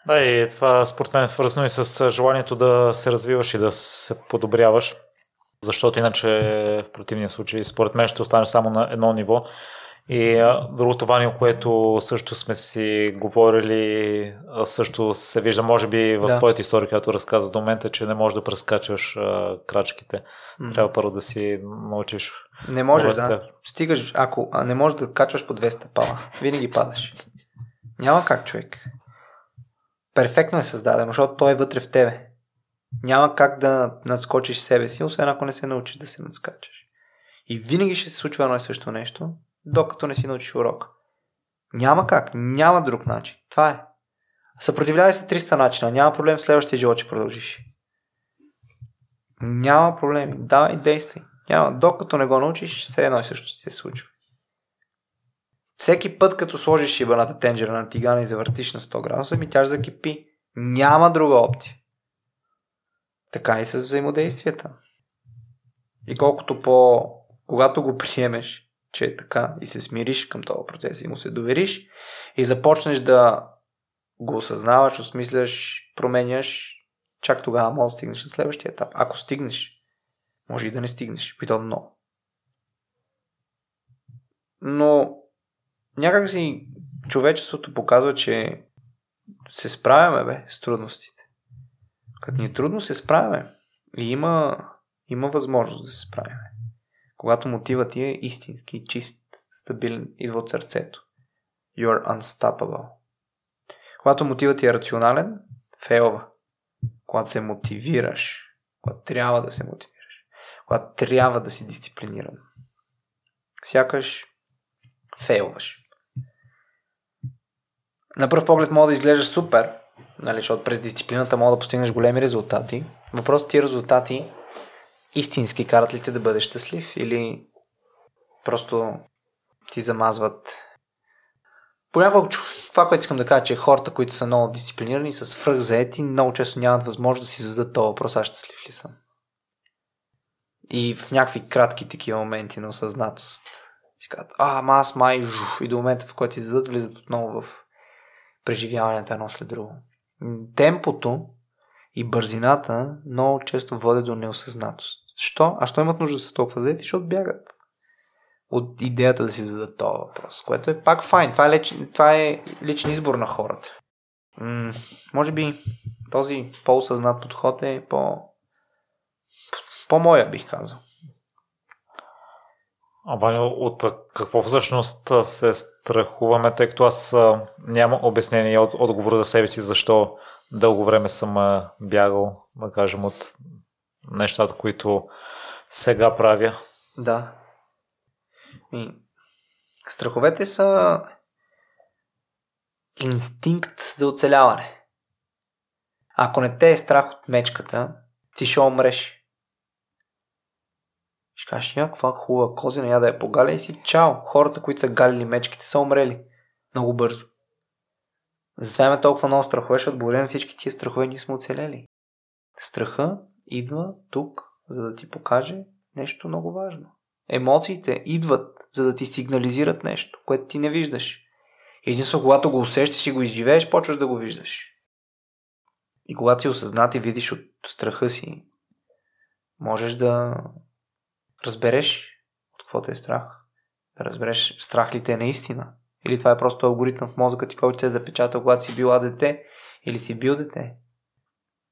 Да, и това според мен е свързано и с желанието да се развиваш и да се подобряваш, защото иначе в противния случай според мен ще останеш само на едно ниво. И другото Ванио, което също сме си говорили, също се вижда, може би в да. твоята история, която разказа до момента, че не можеш да прескачаш а, крачките. Mm-hmm. Трябва първо да си научиш. Не можеш, да. Стигаш, ако не можеш да качваш по 200 пала, винаги падаш. Няма как, човек. Перфектно е създадено, защото той е вътре в тебе. Няма как да надскочиш себе си, освен ако не се научиш да се надскачаш. И винаги ще се случва едно и също нещо, докато не си научиш урок. Няма как, няма друг начин. Това е. Съпротивлявай се 300 начина, няма проблем в следващия живот, че продължиш. Няма проблеми. Давай, действай. Няма. Докато не го научиш, все едно и също ще се случва. Всеки път, като сложиш шибаната тенджера на тигана и завъртиш на 100 градуса, ми тя ще закипи. Няма друга опция. Така и с взаимодействията. И колкото по... Когато го приемеш, че е така и се смириш към този процес и му се довериш и започнеш да го осъзнаваш, осмисляш, променяш, чак тогава може да стигнеш на следващия етап. Ако стигнеш, може и да не стигнеш, при много. Но някак си човечеството показва, че се справяме бе, с трудностите. Като ни е трудно, се справяме. И има, има възможност да се справяме. Когато мотивът ти е истински, чист, стабилен, идва от сърцето. You're unstoppable. Когато мотивът ти е рационален, фейлва. Когато се мотивираш, когато трябва да се мотивираш, когато трябва да си дисциплиниран, сякаш фейлваш. На пръв поглед мога да изглеждаш супер, нали, защото през дисциплината мога да постигнеш големи резултати. Въпросът ти резултати истински карат ли те да бъдеш щастлив или просто ти замазват Понякога това, което искам да кажа, че хората, които са много дисциплинирани, са свръхзаети, много често нямат възможност да си зададат този въпрос, аз щастлив ли съм. И в някакви кратки такива моменти на осъзнатост си казват, а, ама аз май жуф, и до момента, в който си зададат, влизат отново в преживяванията едно след друго. Темпото и бързината много често води до неосъзнатост. Що? А що имат нужда да са толкова заети? Защото бягат от идеята да си зададат този въпрос, което е пак файн. Това е, лич, това е личен избор на хората. М- може би този по-осъзнат подход е по... по-моя, бих казал. Абе, от какво всъщност се страхуваме, тъй като аз нямам обяснение и отговор за себе си, защо дълго време съм бягал, да кажем, от нещата, които сега правя. Да. И страховете са инстинкт за оцеляване. Ако не те е страх от мечката, ти ще умреш. Ще кажеш, някаква хубава козина, я да я погаля и си чао. Хората, които са галили мечките, са умрели. Много бързо. Затова имаме толкова много страхове, защото благодаря на всички тия страхове ние сме оцелели. Страха идва тук, за да ти покаже нещо много важно. Емоциите идват, за да ти сигнализират нещо, което ти не виждаш. Единствено, когато го усещаш и го изживееш, почваш да го виждаш. И когато си осъзнат и видиш от страха си, можеш да разбереш от какво те е страх. Да разбереш страх ли те е наистина. Или това е просто алгоритъм в мозъка ти, който се е запечатал, когато си била дете или си бил дете.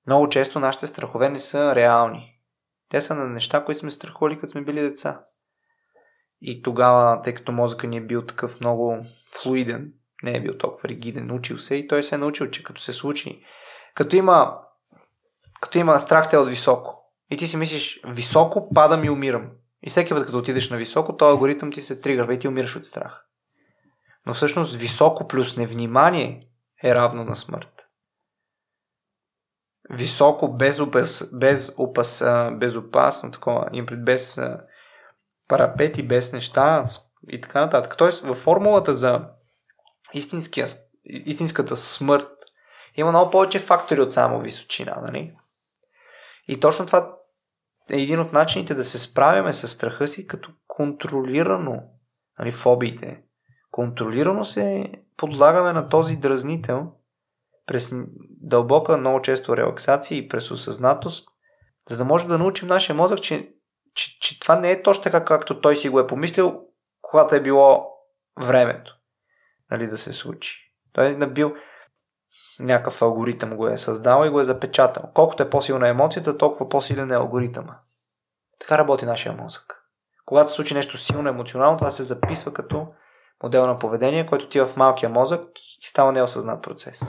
Много често нашите страхове не са реални. Те са на неща, които сме страхували, като сме били деца. И тогава, тъй като мозъка ни е бил такъв много флуиден, не е бил толкова ригиден, научил се и той се е научил, че като се случи, като има, като има страх те от високо и ти си мислиш, високо падам и умирам. И всеки път, като отидеш на високо, този алгоритъм ти се тригърва и ти умираш от страх. Но всъщност високо плюс невнимание е равно на смърт. Високо, без, опас, без опас, безопасно, такова, без парапети, без неща и така нататък. Тоест, във формулата за истинската смърт има много повече фактори от само височина, нали? И точно това е един от начините да се справяме с страха си, като контролирано, нали, фобиите, контролирано се подлагаме на този дразнител, през дълбока, много често релаксация и през осъзнатост, за да може да научим нашия мозък, че, че, че това не е точно така, както той си го е помислил, когато е било времето нали, да се случи. Той е набил някакъв алгоритъм го е създал и го е запечатал. Колкото е по-силна емоцията, толкова по-силен е алгоритъма. Така работи нашия мозък. Когато се случи нещо силно емоционално, това се записва като модел на поведение, който ти в малкия мозък и става неосъзнат процес.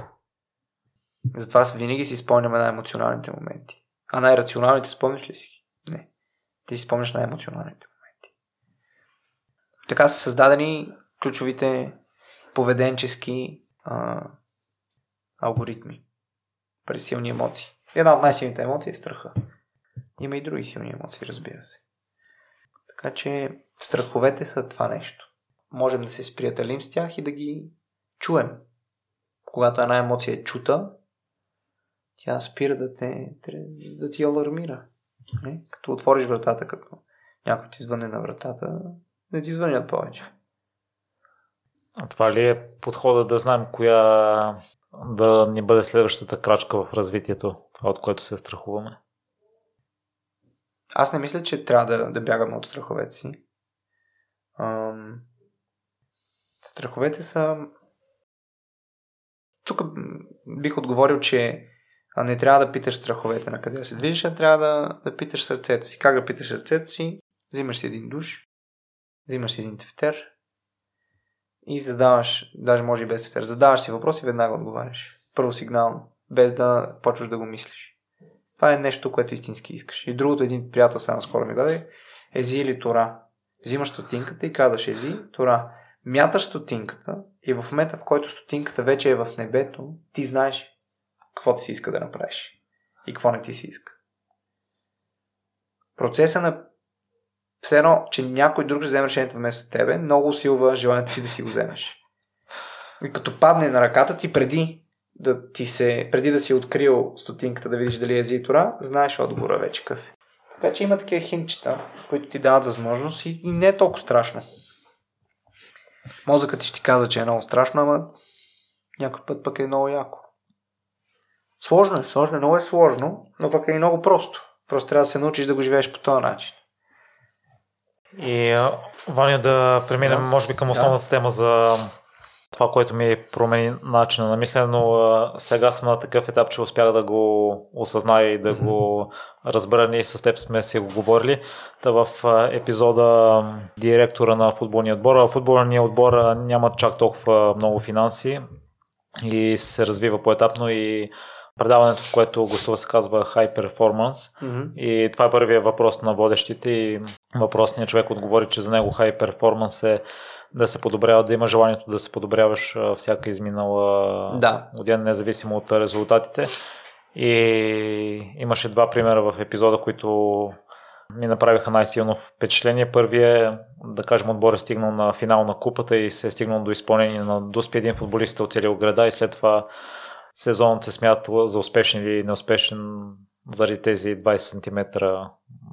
Затова винаги си спомняме най-емоционалните моменти. А най-рационалните спомняш ли си? Не. Ти си спомняш най-емоционалните моменти. Така са създадени ключовите поведенчески а, алгоритми през силни емоции. Една от най-силните емоции е страха. Има и други силни емоции, разбира се. Така че страховете са това нещо. Можем да се сприятелим с тях и да ги чуем. Когато една емоция е чута, тя спира да те, да ти алармира. Не? Като отвориш вратата, като някой ти звъне на вратата, не ти звънят повече. А това ли е подхода да знаем коя да ни бъде следващата крачка в развитието, това от което се страхуваме? Аз не мисля, че трябва да, да бягаме от страховете си. Ам... Страховете са. Тук бих отговорил, че не трябва да питаш страховете на къде се движиш, а трябва да, да питаш сърцето си. Как да питаш сърцето си? Взимаш си един душ, взимаш си един тефтер и задаваш, даже може и без тефтер, задаваш си въпрос и веднага отговаряш. Първо сигнално, без да почваш да го мислиш. Това е нещо, което истински искаш. И другото, един приятел сега наскоро ми даде, ези или тора. Взимаш стотинката и казваш ези, тора. Мяташ стотинката и в момента, в който стотинката вече е в небето, ти знаеш какво ти си иска да направиш и какво не ти си иска. Процеса на все едно, че някой друг ще вземе решението вместо тебе, много усилва желанието ти да си го вземеш. И като падне на ръката ти преди да ти се, преди да си открил стотинката да видиш дали е зитора, знаеш отговора вече какъв е. Така че има такива хинчета, които ти дават възможност и, и не е толкова страшно. Мозъкът ти ще ти казва, че е много страшно, ама някой път пък е много яко. Сложно е, сложно е, много е сложно, но пък е и много просто. Просто трябва да се научиш да го живееш по този начин. И, Ваня, да преминем, да. може би, към основната да. тема за това, което ми промени начина на мислене, но сега съм на такъв етап, че успях да го осъзная и да mm-hmm. го разбера. Ние с теб сме си го говорили. Та в епизода директора на футболния отбор. Футболния отбор няма чак толкова много финанси и се развива поетапно и предаването, в което гостува се казва High Performance. Mm-hmm. И това е първият въпрос на водещите и въпросният човек отговори, че за него High Performance е да се подобрява, да има желанието да се подобряваш всяка изминала да. година, независимо от резултатите. И имаше два примера в епизода, които ми направиха най-силно впечатление. Първият е, да кажем, отбор е стигнал на финал на купата и се е стигнал до изпълнение на Дуспи. Един футболист е оцелил града и след това сезонът се смята за успешен или неуспешен заради тези 20 см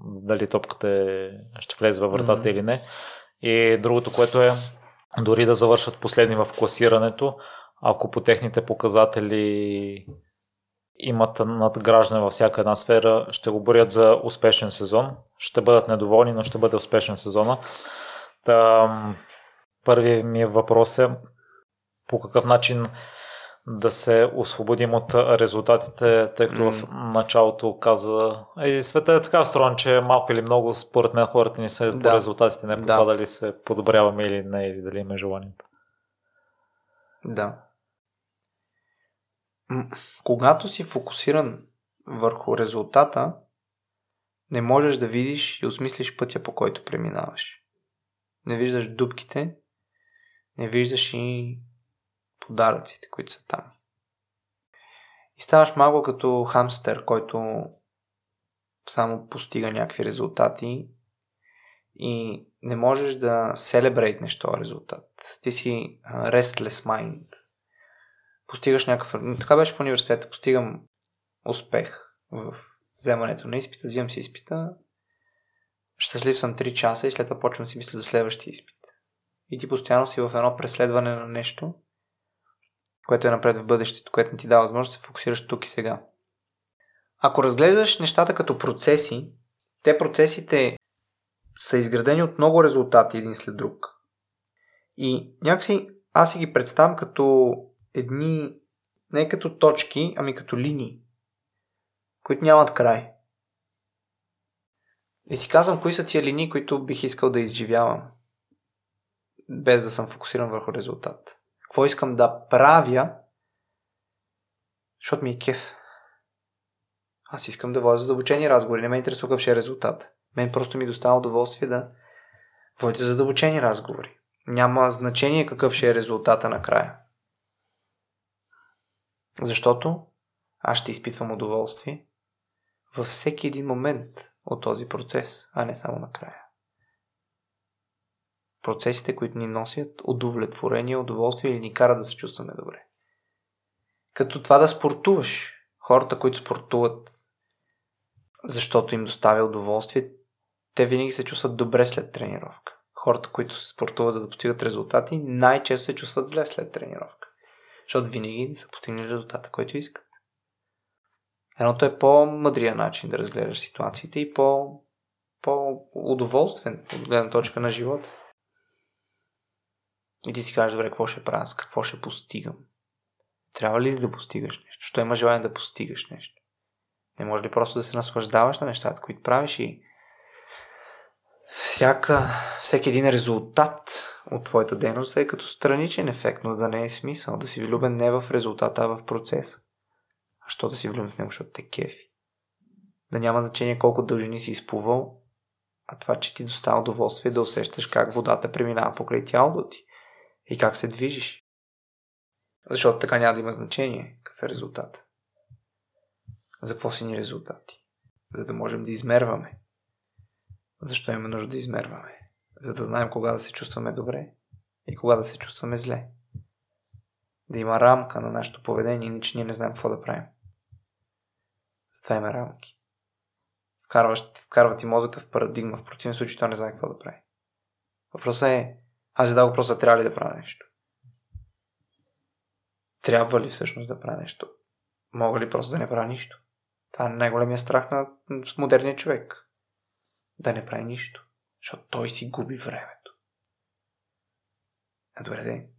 дали топката е, ще влезе във вратата mm-hmm. или не. И другото, което е дори да завършат последни в класирането, ако по техните показатели имат надграждане във всяка една сфера, ще го борят за успешен сезон. Ще бъдат недоволни, но ще бъде успешен сезона. Та, първият ми въпрос е по какъв начин да се освободим от резултатите, тъй като mm. в началото каза и света е така устроен, че малко или много според мен хората ни се да. по резултатите, не по да. това дали се подобряваме или не, или дали има желанието. Да. Когато си фокусиран върху резултата, не можеш да видиш и осмислиш пътя, по който преминаваш. Не виждаш дубките, не виждаш и подаръците, които са там. И ставаш малко като хамстер, който само постига някакви резултати и не можеш да селебрейтнеш този резултат. Ти си restless mind. Постигаш някакъв... Така беше в университета. Постигам успех в вземането на изпита, взимам си изпита, щастлив съм 3 часа и след това почвам си мисля за следващия изпит. И ти постоянно си в едно преследване на нещо което е напред в бъдещето, което ти дава възможност да се фокусираш тук и сега. Ако разглеждаш нещата като процеси, те процесите са изградени от много резултати един след друг. И някакси аз си ги представям като едни, не като точки, ами като линии, които нямат край. И си казвам, кои са тия линии, които бих искал да изживявам, без да съм фокусиран върху резултат. Какво искам да правя, защото ми е кеф. Аз искам да водя задълбочени разговори, не ме интересува какъв ще е резултат. Мен просто ми достава удоволствие да водя задълбочени разговори. Няма значение какъв ще е резултата накрая. Защото аз ще изпитвам удоволствие във всеки един момент от този процес, а не само накрая. Процесите, които ни носят удовлетворение, удоволствие или ни карат да се чувстваме добре. Като това да спортуваш. Хората, които спортуват, защото им доставя удоволствие, те винаги се чувстват добре след тренировка. Хората, които се спортуват за да постигат резултати, най-често се чувстват зле след тренировка. Защото винаги са постигнали резултата, който искат. Едното е по-мъдрия начин да разгледаш ситуациите и по, по-удоволствен от гледна точка на живота. И ти си кажеш, добре, какво ще правя, какво ще постигам? Трябва ли да постигаш нещо? Що има желание да постигаш нещо? Не може ли просто да се наслаждаваш на нещата, които правиш и всяка, всеки един резултат от твоята дейност е като страничен ефект, но да не е смисъл, да си влюбен не в резултата, а в процеса. А що да си влюбен в него, защото те кефи. Да няма значение колко дължини си изплувал, а това, че ти достава удоволствие да усещаш как водата преминава покрай тялото ти и как се движиш. Защото така няма да има значение какъв е резултат. За какво са ни резултати? За да можем да измерваме. Защо имаме нужда да измерваме? За да знаем кога да се чувстваме добре и кога да се чувстваме зле. Да има рамка на нашето поведение, иначе ние не знаем какво да правим. Затова има рамки. Вкарваш, вкарва ти мозъка в парадигма, в противен случай той не знае какво да прави. Въпросът е, аз задал въпроса, трябва ли да правя нещо? Трябва ли всъщност да правя нещо? Мога ли просто да не правя нищо? Това е най-големия страх на модерния човек. Да не прави нищо. Защото той си губи времето. А добре, де,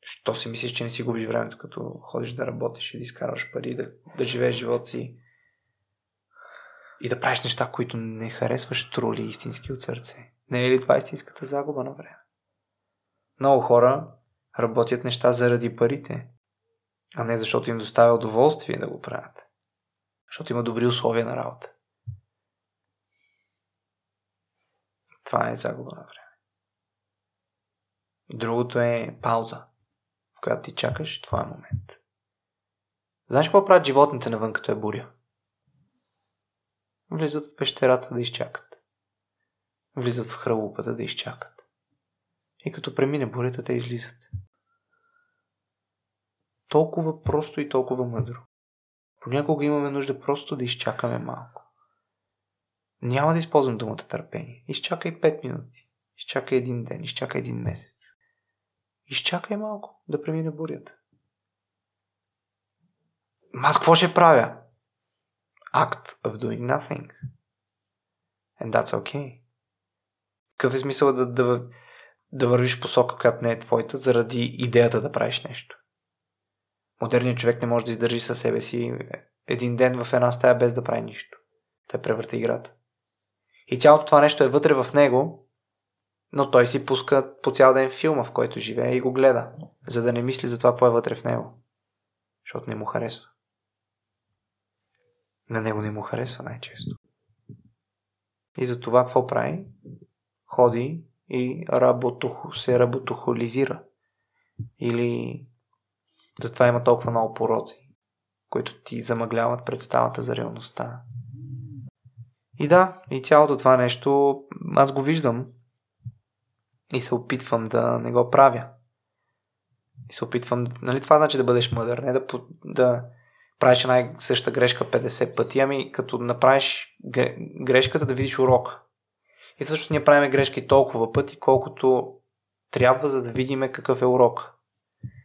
що си мислиш, че не си губиш времето, като ходиш да работиш и да изкарваш пари, да, да живееш живота си и да правиш неща, които не харесваш трули истински от сърце? Не е ли това истинската загуба на време? Много хора работят неща заради парите, а не защото им доставя удоволствие да го правят. Защото има добри условия на работа. Това е загуба на време. Другото е пауза, в която ти чакаш твоя момент. Знаеш какво правят животните навън, като е буря? Влизат в пещерата да изчакат. Влизат в хралупата да изчакат. И като премине бурята, те излизат. Толкова просто и толкова мъдро. Понякога имаме нужда просто да изчакаме малко. Няма да използвам думата търпение. Изчакай 5 минути. Изчакай един ден. Изчакай един месец. Изчакай малко да премине бурята. Аз какво ще правя? Act of doing nothing. And that's okay. Какъв е смисъл да, да, да вървиш посока, която не е твоята, заради идеята да правиш нещо? Модерният човек не може да издържи със себе си един ден в една стая без да прави нищо. Той превърта играта. И цялото това нещо е вътре в него, но той си пуска по цял ден филма, в който живее и го гледа, за да не мисли за това, какво е вътре в него. Защото не му харесва. На него не му харесва най-често. И за това какво прави? Ходи и работухо, се работохолизира. Или затова има толкова много пороци, които ти замъгляват представата за реалността. И да, и цялото това нещо аз го виждам и се опитвам да не го правя. И се опитвам, нали това значи да бъдеш мъдър, не да, да правиш една и съща грешка 50 пъти, ами като направиш грешката да видиш урок. И всъщност ние правим грешки толкова пъти, колкото трябва, за да видим какъв е урок.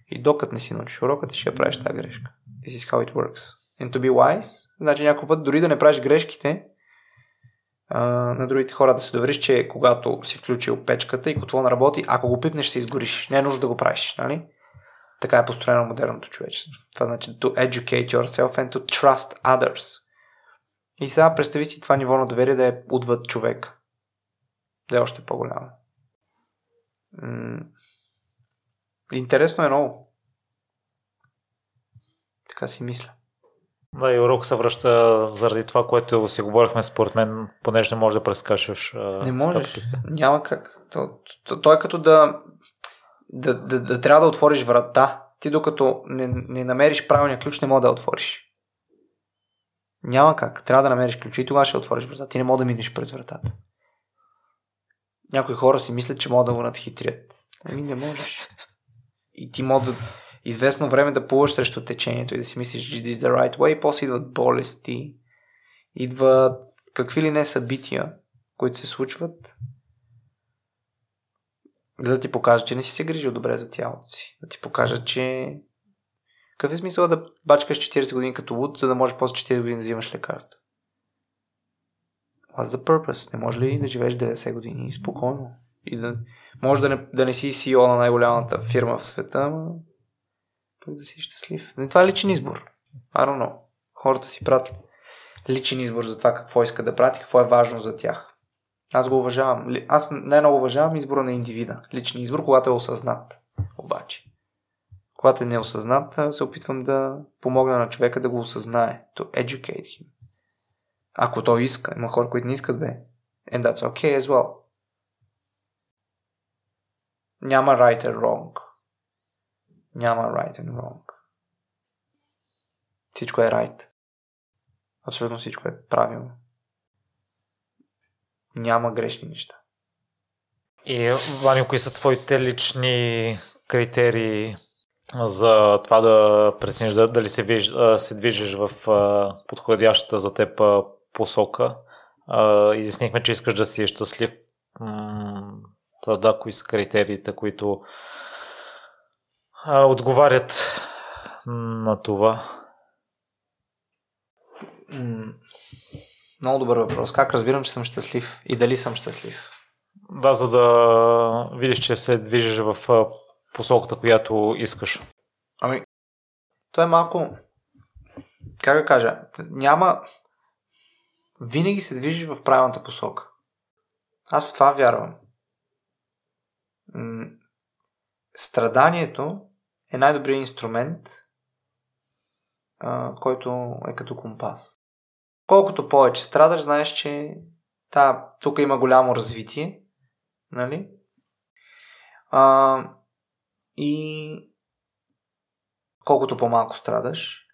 И докато не си научиш урока, ти ще я правиш тази грешка. This is how it works. And to be wise, значи някой път дори да не правиш грешките, на другите хора да се довериш, че когато си включил печката и котлон работи, ако го пипнеш, ще изгориш. Не е нужно да го правиш, нали? Така е построено модерното човечество. Това значи to educate yourself and to trust others. И сега представи си това ниво на доверие да е отвъд човек. Да е още по-голямо. М- Интересно е много. Така си мисля. Да, и урок се връща заради това, което си говорихме според мен, понеже не можеш да прескачаш. Не можеш. Стъпките. Няма как. То, то, то е като да, да, да, да трябва да отвориш врата. Ти докато не, не намериш правилния ключ, не можеш да я отвориш. Няма как. Трябва да намериш ключ и тогава ще отвориш врата. Ти не можеш да минеш през вратата. Някои хора си мислят, че могат да го надхитрят. Ами не можеш. И ти може да известно време да плуваш срещу течението и да си мислиш, че this is the right way, после идват болести, идват какви ли не събития, които се случват, за да ти покажа, че не си се грижил добре за тялото си. Да ти покажа, че какъв е смисъл да бачкаш 40 години като луд, за да можеш после 4 години да взимаш лекарства? What's the purpose? Не може ли да живееш 90 години спокойно? И да, може да не, да не си CEO на най-голямата фирма в света, но пък да си щастлив. Но това е личен избор. I don't know. Хората си пратят личен избор за това какво искат да правят какво е важно за тях. Аз го уважавам. Аз най-много уважавам избора на индивида. Личен избор, когато е осъзнат. Обаче. Когато е неосъзнат, се опитвам да помогна на човека да го осъзнае. To educate him. Ако той иска. Има хора, които не искат бе. And that's okay as well. Няма right and wrong. Няма right and wrong. Всичко е right. Абсолютно всичко е правилно. Няма грешни неща. И, Ваня, кои са твоите лични критерии за това да прецениш дали се, виж, се движиш в подходящата за теб посока? Изяснихме, че искаш да си щастлив. Та, да, кои са критериите, които а, отговарят на това? много добър въпрос. Как разбирам, че съм щастлив и дали съм щастлив? Да, за да видиш, че се движиш в посоката, която искаш. Ами, то е малко, как да кажа, няма, винаги се движиш в правилната посока. Аз в това вярвам. Страданието е най-добрият инструмент, който е като компас. Колкото повече страдаш, знаеш, че та, тук има голямо развитие, нали? А, и колкото по-малко страдаш,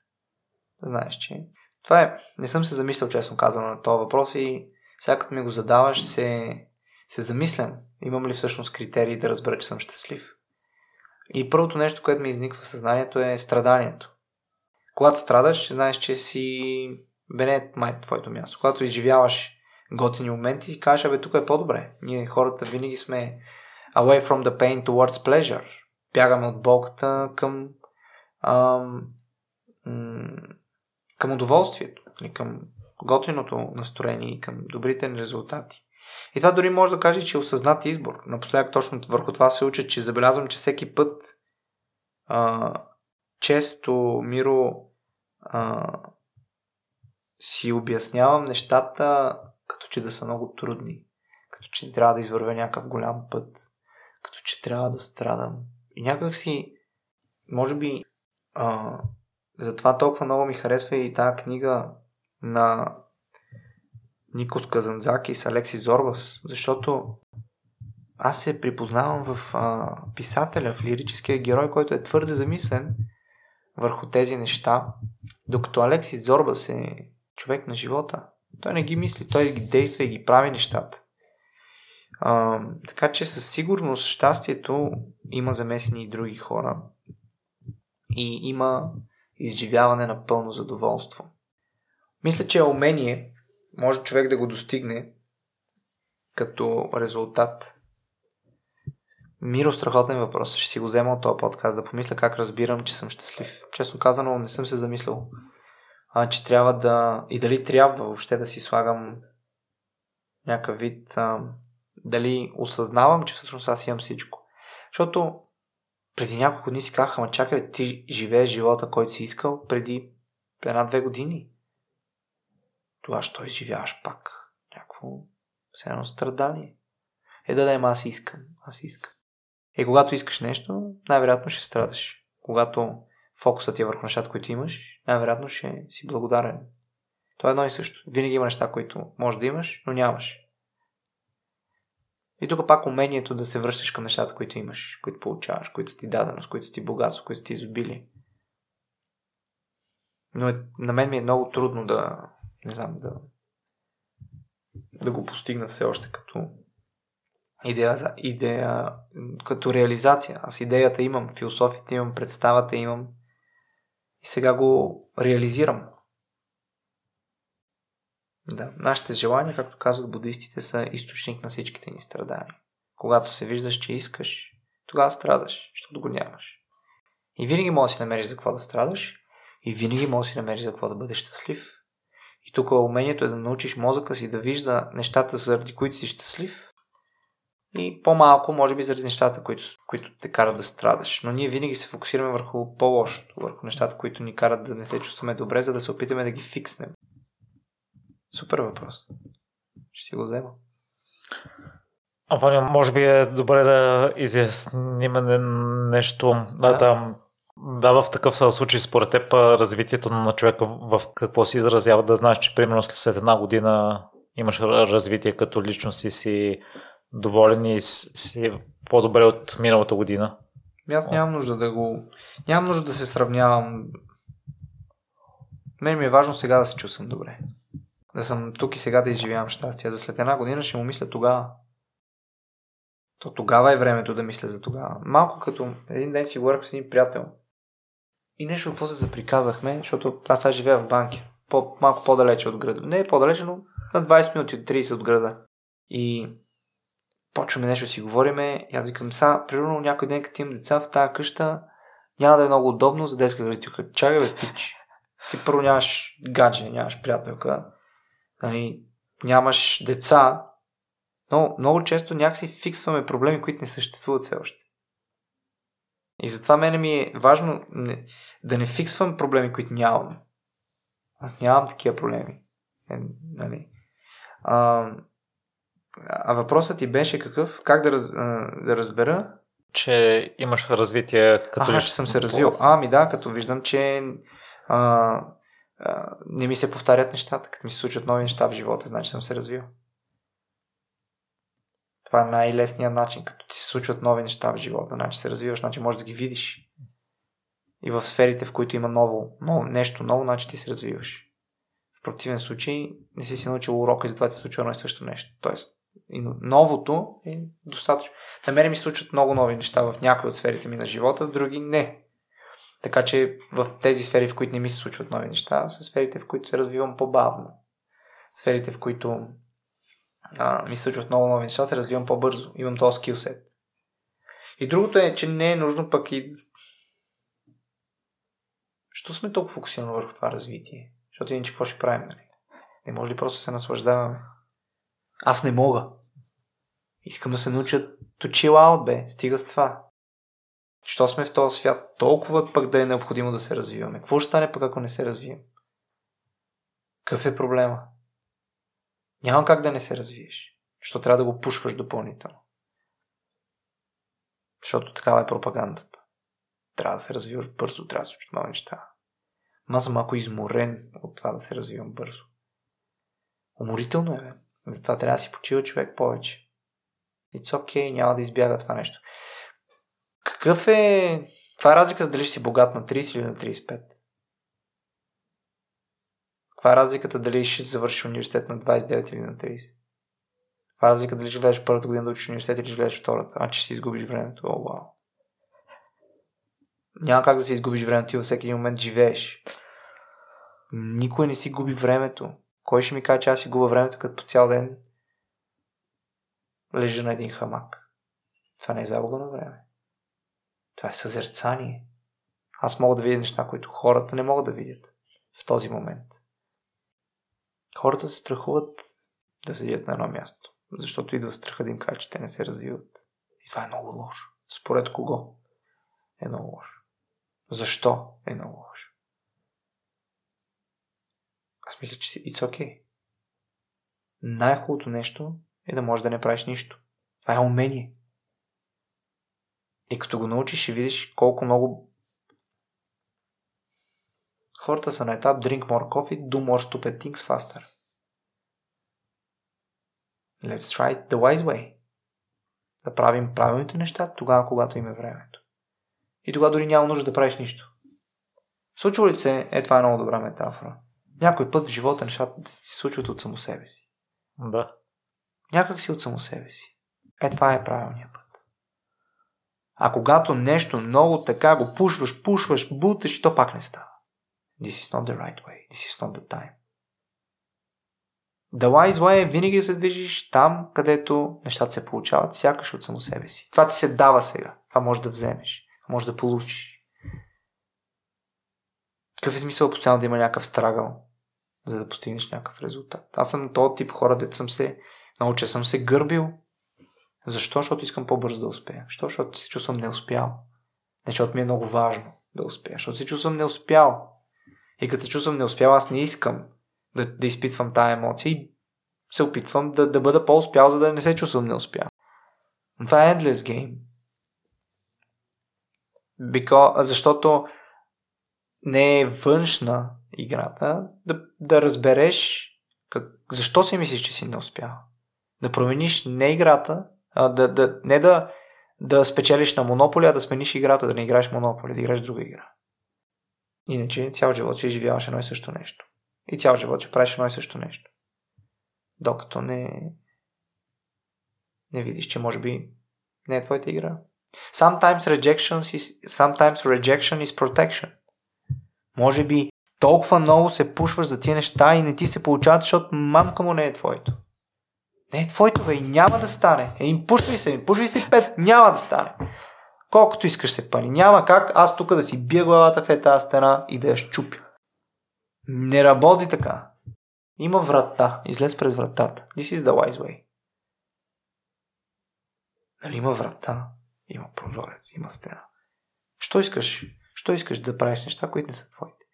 знаеш, че това е. Не съм се замислял, честно казано, на този въпрос и сега като ми го задаваш, се, се замислям. Имам ли всъщност критерии да разбера, че съм щастлив? И първото нещо, което ми изниква в съзнанието е страданието. Когато страдаш, знаеш, че си бене май твоето място. Когато изживяваш готини моменти, кажеш, абе, тук е по-добре. Ние хората винаги сме away from the pain towards pleasure. Бягаме от болката към ам, към удоволствието, към готиното настроение и към добрите резултати. И това дори може да каже, че е осъзнат избор. Напоследък точно върху това се уча, че забелязвам, че всеки път а, често, Миро, а, си обяснявам нещата като че да са много трудни. Като че трябва да извървя някакъв голям път. Като че трябва да страдам. И някак си, може би, а, затова толкова много ми харесва и тази книга на Никос Казанзаки с Алекси Зорбас, защото аз се припознавам в а, писателя, в лирическия герой, който е твърде замислен върху тези неща, докато Алексис Зорбас е човек на живота. Той не ги мисли, той ги действа и ги прави нещата. А, така че със сигурност щастието има замесени и други хора. И има изживяване на пълно задоволство. Мисля, че умение може човек да го достигне като резултат Миро, страхотен въпрос. Ще си го взема от този подкаст да помисля как разбирам, че съм щастлив. Честно казано, не съм се замислял. А, че трябва да... И дали трябва въобще да си слагам някакъв вид... А, дали осъзнавам, че всъщност аз имам всичко. Защото преди няколко дни си казах, ама чакай, ти живееш живота, който си искал преди една-две години. Тогава ще изживяваш пак някакво все едно страдание. Е да да, аз искам, аз искам. И когато искаш нещо, най-вероятно ще страдаш. Когато фокусът ти е върху нещата, които имаш, най-вероятно ще си благодарен. То е едно и също. Винаги има неща, които може да имаш, но нямаш. И тук пак умението да се връщаш към нещата, които имаш, които получаваш, които ти даденост, които са ти богатство, които са ти изобили. Но е, на мен ми е много трудно да, не знам, да, да го постигна все още като идея, за идея като реализация. Аз идеята имам, философията имам, представата имам и сега го реализирам. Да, нашите желания, както казват буддистите, са източник на всичките ни страдания. Когато се виждаш, че искаш, тогава страдаш, защото го нямаш. И винаги можеш да си намериш за какво да страдаш, и винаги можеш да си намериш за какво да бъдеш щастлив. И тук умението е да научиш мозъка си да вижда нещата, заради които си щастлив, и по-малко, може би, заради нещата, които, които те карат да страдаш. Но ние винаги се фокусираме върху по-лошото, върху нещата, които ни карат да не се чувстваме добре, за да се опитаме да ги фикснем. Супер въпрос. Ще го взема. Ваня, може би е добре да изясним нещо. Да, да. Да, в такъв случай, според теб, развитието на човека в какво се изразява, да знаеш, че примерно след една година имаш развитие като личност и си доволен и си по-добре от миналата година? Аз нямам нужда да го... Нямам нужда да се сравнявам. Мен ми е важно сега да се чувствам добре. Да съм тук и сега да изживявам щастие. За след една година ще му мисля тогава. То тогава е времето да мисля за тогава. Малко като един ден си говорих с един приятел. И нещо, какво се заприказахме, защото аз сега живея в банки. По, малко по-далече от града. Не е по-далече, но на 20 минути от 30 от града. И почваме нещо си говориме и аз викам, са, примерно някой ден, като имам деца в тази къща, няма да е много удобно за детска градинка. Чакай бе, пич. Ти първо нямаш гадже, нямаш приятелка, нали, нямаш деца, но много често някакси фиксваме проблеми, които не съществуват все още. И затова мене ми е важно не, да не фиксвам проблеми, които нямам. Аз нямам такива проблеми. Е, нали. а, а въпросът ти беше какъв? Как да, раз, да разбера? Че имаш развитие като... Ага, че съм се развил. А, ми да, като виждам, че а, не ми се повтарят нещата, като ми се случват нови неща в живота, значи съм се развил. Това е най-лесният начин, като ти се случват нови неща в живота, значи се развиваш, значи можеш да ги видиш. И в сферите, в които има ново, ново нещо ново, значи ти се развиваш. В противен случай не си си научил урока и затова ти се случва едно и също нещо. Тоест, и новото е достатъчно. На мен ми се случват много нови неща в някои от сферите ми на живота, в други не. Така че в тези сфери, в които не ми се случват нови неща, са сферите, в които се развивам по-бавно. Сферите, в които а, ми се случват много нови неща, се развивам по-бързо. Имам този скилсет. И другото е, че не е нужно пък и... Що сме толкова фокусирани върху това развитие? Защото иначе какво ще правим? Нали? Не може ли просто да се наслаждаваме? Аз не мога. Искам да се науча to chill out, бе. Стига с това. Що сме в този свят? Толкова пък да е необходимо да се развиваме. Какво ще стане пък ако не се развием? Какъв е проблема? Няма как да не се развиеш. Защото трябва да го пушваш допълнително. Защото такава е пропагандата. Трябва да се развиваш бързо, трябва да се случат нови неща. Аз съм малко изморен от това да се развивам бързо. Уморително е. Затова трябва да си почива човек повече. It's okay, няма да избяга това нещо. Какъв е... Каква е разликата дали ще си богат на 30 или на 35? Каква е разликата дали ще завършиш университет на 29 или на 30? Каква е разликата дали ще влезеш първата година да учиш университет или ще влезеш втората? А че си изгубиш времето. О, вау. Няма как да си изгубиш времето, ти във всеки един момент живееш. Никой не си губи времето. Кой ще ми каже, че аз си губа времето, като по цял ден лежа на един хамак? Това не е загуба на време. Това е съзерцание. Аз мога да видя неща, които хората не могат да видят в този момент. Хората се страхуват да седят на едно място, защото идва страха да им каже, че те не се развиват. И това е много лошо. Според кого е много лошо? Защо е много лошо? Аз мисля, че it's okay. Най-хубавото нещо е да можеш да не правиш нищо. Това е умение. И като го научиш, ще видиш колко много хората са на етап drink more coffee, do more stupid things faster. Let's try the wise way. Да правим правилните неща тогава, когато има времето. И тогава дори няма нужда да правиш нищо. Случва ли се, е това е много добра метафора. Някой път в живота нещата се случват от само себе си. Да. Някак си от само себе си. Е, това е правилният път. А когато нещо много така го пушваш, пушваш, буташ, то пак не става. This is not the right way. This is not the time. The wise way е винаги да се движиш там, където нещата се получават, сякаш от само себе си. Това ти се дава сега. Това можеш да вземеш. Може да получиш. Какъв е смисъл постоянно да има някакъв страгъл, за да постигнеш някакъв резултат? Аз съм този тип хора, дето съм се научил, съм се гърбил. Защо? Защото искам по-бързо да успея. Защо? Защото се чувствам неуспял. Не, защото ми е много важно да успея. Защото се чувствам неуспял. И като се чувствам неуспял, аз не искам да, да изпитвам тая емоция и се опитвам да, да бъда по-успял, за да не се чувствам неуспял. Това е endless game. Because, защото не е външна играта, да, да разбереш как, защо си мислиш, че си не успял. Да промениш не играта, а да, да, не да, да спечелиш на монополи, а да смениш играта, да не играеш монополи, да играеш друга игра. Иначе цял живот ще изживяваш едно и също нещо. И цял живот ще правиш едно и също нещо. Докато не, не видиш, че може би не е твоята игра. Sometimes rejection is, sometimes rejection is protection. Може би толкова много се пушваш за тия неща и не ти се получават, защото мамка му не е твоето. Не е твоето, бе, и няма да стане. Е, пушвай се, пушвай се пет, няма да стане. Колкото искаш се пани. Няма как аз тук да си бия главата в тази стена и да я щупя. Не работи така. Има врата. Излез пред вратата. This is the wise way. Нали има врата? Има прозорец, има стена. Що искаш? Що искаш да правиш неща, които не са твоите?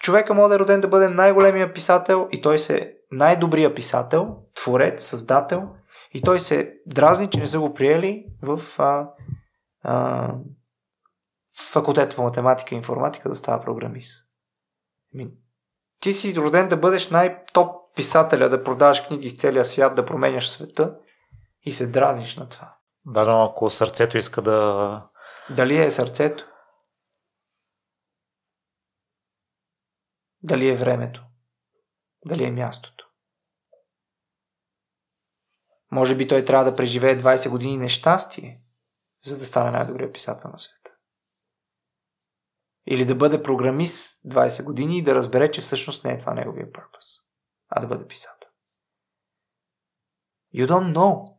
Човека може да е роден да бъде най-големия писател и той се най-добрия писател, творец, създател и той се дразни, че не са го приели в а, а, факултета по математика и информатика да става програмист. Ти си роден да бъдеш най-топ писателя, да продаваш книги из целия свят, да променяш света и се дразниш на това. Да, но ако сърцето иска да... Дали е сърцето? Дали е времето? Дали е мястото? Може би той трябва да преживее 20 години нещастие, за да стане най-добрият писател на света. Или да бъде програмист 20 години и да разбере, че всъщност не е това неговия пърпъс, а да бъде писател. You don't know.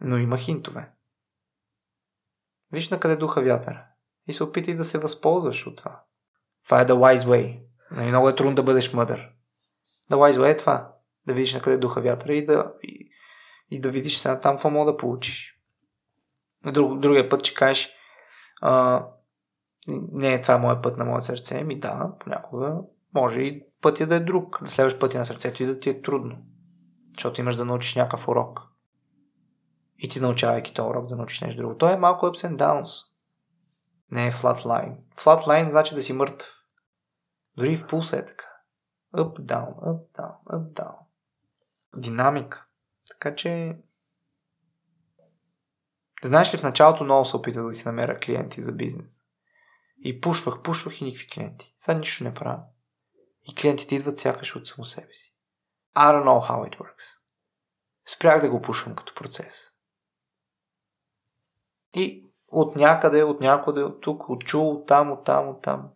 Но има хинтове. Виж на къде духа вятъра и се опитай да се възползваш от това. Това е the wise way. Нали, много е трудно да бъдеш мъдър. Way е това. Да видиш на къде духа вятъра и да, и, и да видиш сега там какво мога да получиш. Друг, другия път ще кажеш а, не е това моят път на моят сърце, ми да, понякога може и пътя да е друг. Да следваш пътя на сърцето и да ти е трудно. Защото имаш да научиш някакъв урок. И ти научавайки този урок да научиш нещо друго. Той е малко ups and downs. Не е flat line. Flat line значи да си мъртъв. Дори в пулса е така. Up, down, up, down, up, down. Динамика. Така че... Знаеш ли, в началото много се опитвах да си намеря клиенти за бизнес. И пушвах, пушвах и никакви клиенти. Сега нищо не правя. И клиентите идват сякаш от само себе си. I don't know how it works. Спрях да го пушвам като процес. И от някъде, от някъде, от тук, от чул, от там, от там, от там.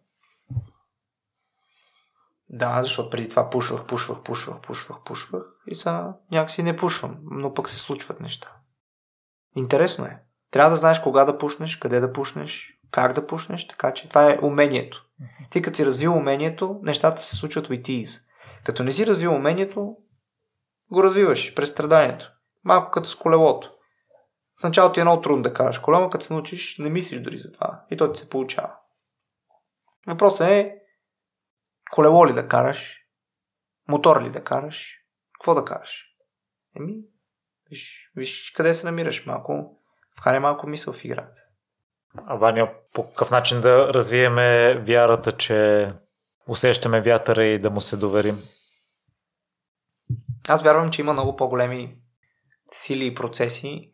Да, защото преди това пушвах, пушвах, пушвах, пушвах, пушвах и сега някакси не пушвам, но пък се случват неща. Интересно е. Трябва да знаеш кога да пушнеш, къде да пушнеш, как да пушнеш, така че това е умението. Ти като си развил умението, нещата се случват with ease. Като не си развил умението, го развиваш през страданието. Малко като с колелото. В началото е много трудно да караш колело, като се научиш, не мислиш дори за това. И то ти се получава. Въпросът е колело ли да караш, мотор ли да караш, какво да караш. Еми, виж, виж къде се намираш малко, вкарай малко мисъл в играта. А Ваня, по какъв начин да развиеме вярата, че усещаме вятъра и да му се доверим? Аз вярвам, че има много по-големи сили и процеси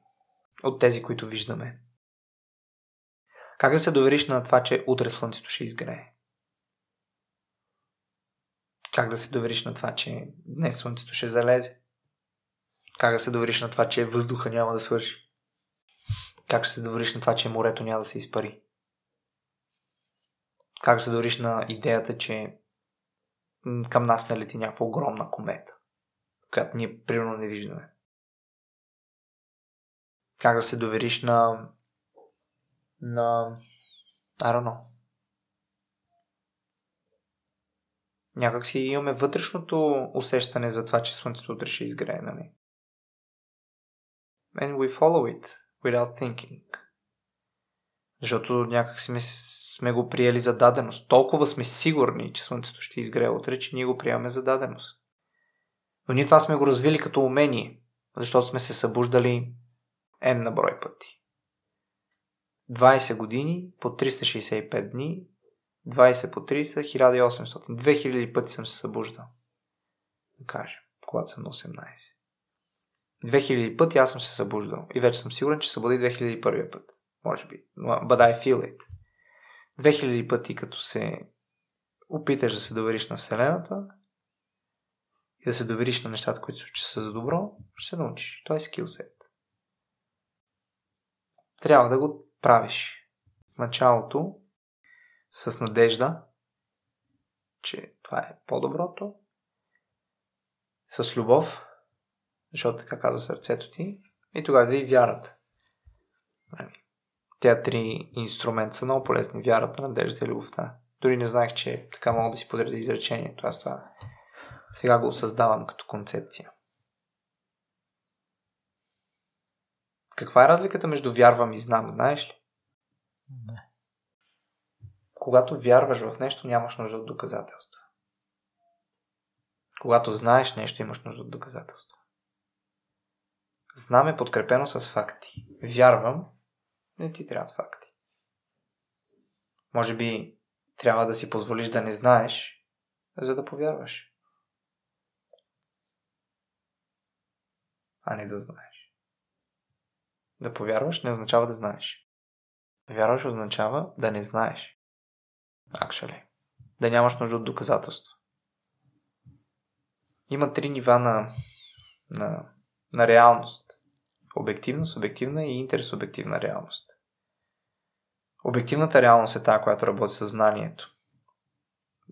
от тези, които виждаме. Как да се довериш на това, че утре слънцето ще изгрее? Как да се довериш на това, че днес слънцето ще залезе? Как да се довериш на това, че въздуха няма да свърши? Как ще се довериш на това, че морето няма да се изпари? Как се довериш на идеята, че към нас налети някаква огромна комета, която ние примерно не виждаме? Как да се довериш на на I don't know. Някак си имаме вътрешното усещане за това, че Слънцето утре ще изгрее, нали? And we follow it without thinking. Защото някак си сме го приели за даденост. Толкова сме сигурни, че Слънцето ще изгрее утре, че ние го приемаме за даденост. Но ние това сме го развили като умение, защото сме се събуждали N на брой пъти. 20 години по 365 дни, 20 по 30, 1800. 2000 пъти съм се събуждал. Да кажем, когато съм на 18. 2000 пъти аз съм се събуждал. И вече съм сигурен, че събуди 2001 път. Може би. But I feel it. 2000 пъти като се опиташ да се довериш на Вселената и да се довериш на нещата, които се случат за добро, ще се научиш. Това е скилсет. Трябва да го правиш в началото с надежда, че това е по-доброто, с любов, защото така казва сърцето ти, и тогава да и вярата. Нали? Тя три инструмента са много полезни. Вярата, надеждата и любовта. Дори не знаех, че така мога да си подредя изречението. Аз това сега го създавам като концепция. Каква е разликата между вярвам и знам, знаеш ли? Не. Когато вярваш в нещо, нямаш нужда от доказателства. Когато знаеш нещо, имаш нужда от доказателства. Знам е подкрепено с факти. Вярвам, не ти трябват факти. Може би трябва да си позволиш да не знаеш, за да повярваш. А не да знаеш. Да повярваш не означава да знаеш. Вярваш означава да не знаеш. Actually. Да нямаш нужда от доказателства. Има три нива на, на, на реалност. Обективна, субективна и интерсубективна реалност. Обективната реалност е тази, която работи със знанието.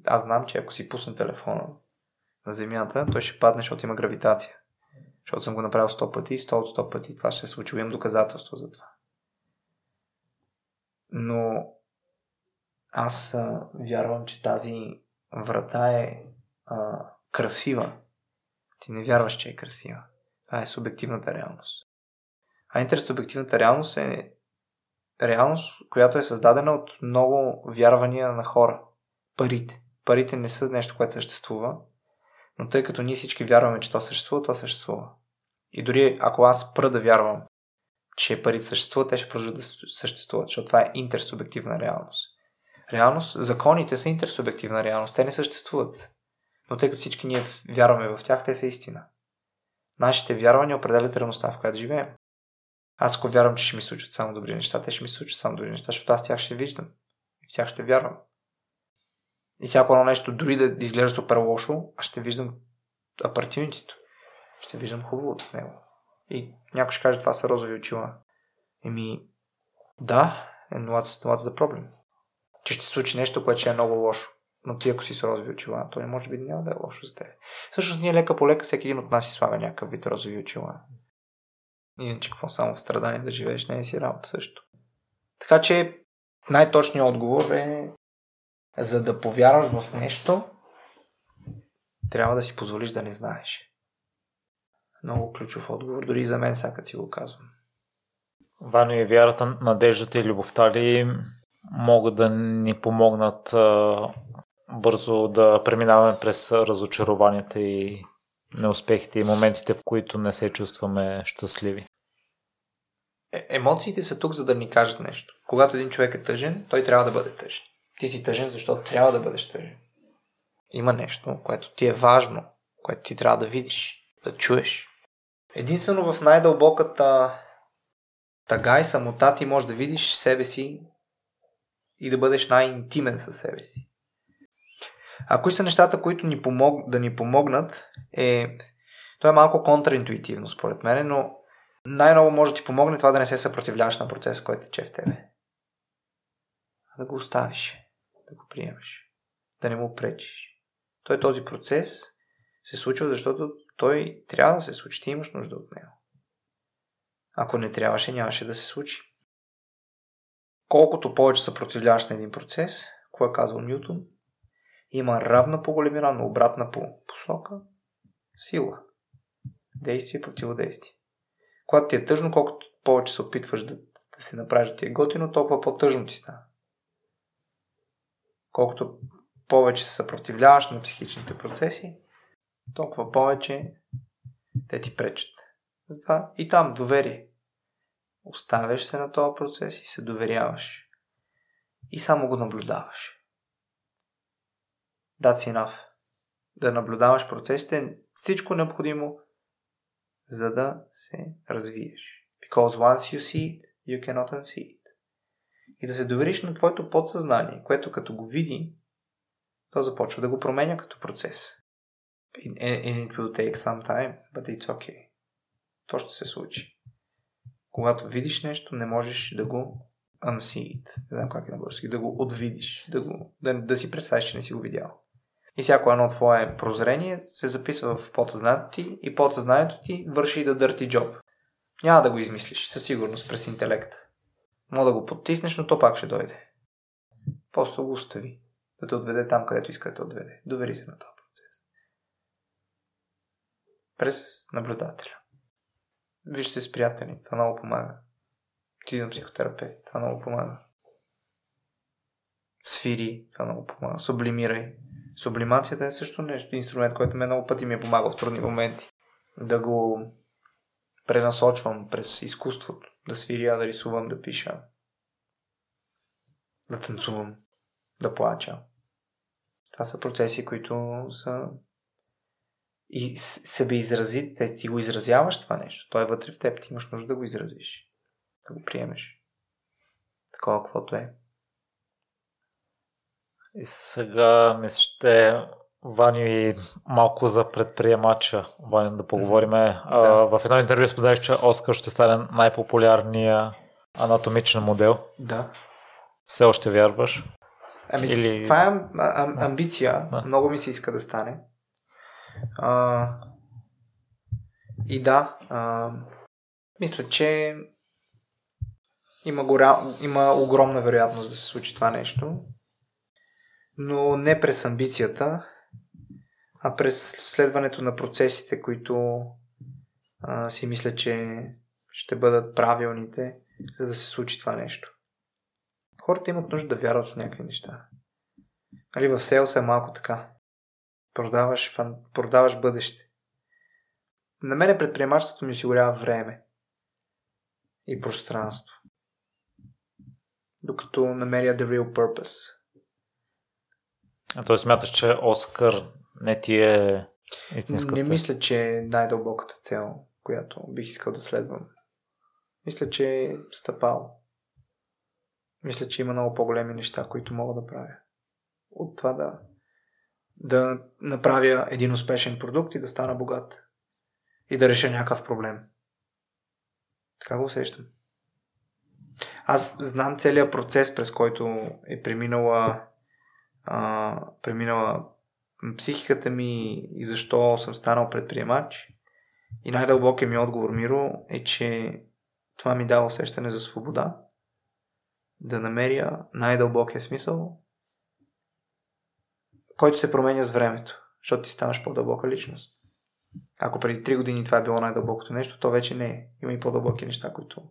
Аз знам, че ако си пусна телефона на Земята, той ще падне, защото има гравитация. Защото съм го направил 100 пъти и 100 от 100 пъти това ще се случи. Имам доказателство за това. Но аз вярвам, че тази врата е а, красива. Ти не вярваш, че е красива. Това е субективната реалност. А интерсубективната реалност е реалност, която е създадена от много вярвания на хора. Парите. Парите не са нещо, което съществува, но тъй като ние всички вярваме, че то съществува, то съществува. И дори ако аз спра да вярвам, че парите съществуват, те ще продължат да съществуват, защото това е интерсубективна реалност. Реалност, законите са интерсубективна реалност, те не съществуват. Но тъй като всички ние вярваме в тях, те са истина. Нашите вярвания определят реалността, в която живеем. Аз ако вярвам, че ще ми случат само добри неща, те ще ми случат само добри неща, защото аз тях ще виждам. И в тях ще вярвам. И всяко едно нещо, дори да изглежда супер лошо, аз ще виждам апартюнитито. Ще виждам хубавото в него. И някой ще каже, това са розови очила. Еми, да, and what's, what's problem? Че ще случи нещо, което ще е много лошо. Но ти ако си с розови очила, то може би няма да е лошо за теб. Всъщност ние лека по лека всеки един от нас си слага някакъв вид розови очила. Иначе какво само в страдание да живееш, не е си работа също. Така че най-точният отговор е за да повярваш в нещо, трябва да си позволиш да не знаеш. Много ключов отговор, дори за мен сега си го казвам. Вано и вярата, надеждата и любовта ли могат да ни помогнат бързо да преминаваме през разочарованията и неуспехите и моментите, в които не се чувстваме щастливи? Е, емоциите са тук, за да ни кажат нещо. Когато един човек е тъжен, той трябва да бъде тъжен. Ти си тъжен, защото трябва да бъдеш тъжен. Има нещо, което ти е важно, което ти трябва да видиш, да чуеш. Единствено в най-дълбоката тъга и самота ти можеш да видиш себе си и да бъдеш най-интимен със себе си. А кои са нещата, които ни помог, да ни помогнат е... То е малко контраинтуитивно според мен, но най-много може да ти помогне това да не се съпротивляваш на процес, който тече в тебе. А да го оставиш, да го приемеш, да не му пречиш. Той този процес се случва, защото той трябва да се случи. Ти имаш нужда от него. Ако не трябваше, нямаше да се случи. Колкото повече съпротивляваш на един процес, кое е казал Ньютон, има равна по големина, но обратна по посока сила. Действие, противодействие. Когато ти е тъжно, колкото повече се опитваш да, да се направиш да ти е готино, толкова по-тъжно ти става. Колкото повече се съпротивляваш на психичните процеси, толкова повече те ти пречат. Затова и там доверие. Оставяш се на този процес и се доверяваш. И само го наблюдаваш. That's enough. Да наблюдаваш процесите всичко необходимо, за да се развиеш. Because once you see it, you cannot unsee it. И да се довериш на твоето подсъзнание, което като го види, то започва да го променя като процес. And it will take some time, but it's okay. То ще се случи. Когато видиш нещо, не можеш да го unsee it. Не знам как е на български. Да го отвидиш. Да, го, да, да си представиш, че не си го видял. И всяко едно твое прозрение се записва в подсъзнанието ти и подсъзнанието ти върши да дърти джоб. Няма да го измислиш, със сигурност, през интелекта. Мога да го подтиснеш, но то пак ще дойде. Просто го остави. Да те отведе там, където иска да те отведе. Довери се на този процес. През наблюдателя. Вижте с приятели. Това много помага. Ти на психотерапевт. Това много помага. Свири. Това много помага. Сублимирай. Сублимацията е също нещо, инструмент, който ме много пъти ми е помагал в трудни моменти. Да го пренасочвам през изкуството. Да свиря, да рисувам, да пиша. Да танцувам. Да плача. Това са процеси, които са и себе изрази, те ти го изразяваш това нещо. Той е вътре в теб, ти имаш нужда да го изразиш. Да го приемеш. Такова, каквото е. И сега ми ще Вани и малко за предприемача, Вани, да поговорим. Да. А, в едно интервю споделих, че Оскар ще стане най-популярния анатомичен модел. Да. Все още вярваш? Ами, Или... това е ам, амбиция. Да. Много ми се иска да стане. А, и да, а, мисля, че има, гора, има огромна вероятност да се случи това нещо но не през амбицията, а през следването на процесите, които а, си мисля, че ще бъдат правилните, за да се случи това нещо. Хората имат нужда да вярват в някакви неща. Али в селса е малко така. Продаваш, фан... продаваш бъдеще. На мен предприемачеството ми осигурява време и пространство. Докато намеря the real purpose. А той смяташ, че Оскар не ти е истинската Не мисля, че е най-дълбоката цел, която бих искал да следвам. Мисля, че е стъпал. Мисля, че има много по-големи неща, които мога да правя. От това да, да направя един успешен продукт и да стана богат. И да реша някакъв проблем. Така го усещам. Аз знам целият процес, през който е преминала а, преминала психиката ми и защо съм станал предприемач. И най-дълбокият ми отговор, Миро, е, че това ми дава усещане за свобода. Да намеря най-дълбокия смисъл, който се променя с времето, защото ти ставаш по-дълбока личност. Ако преди 3 години това е било най-дълбокото нещо, то вече не е. Има и по-дълбоки неща, които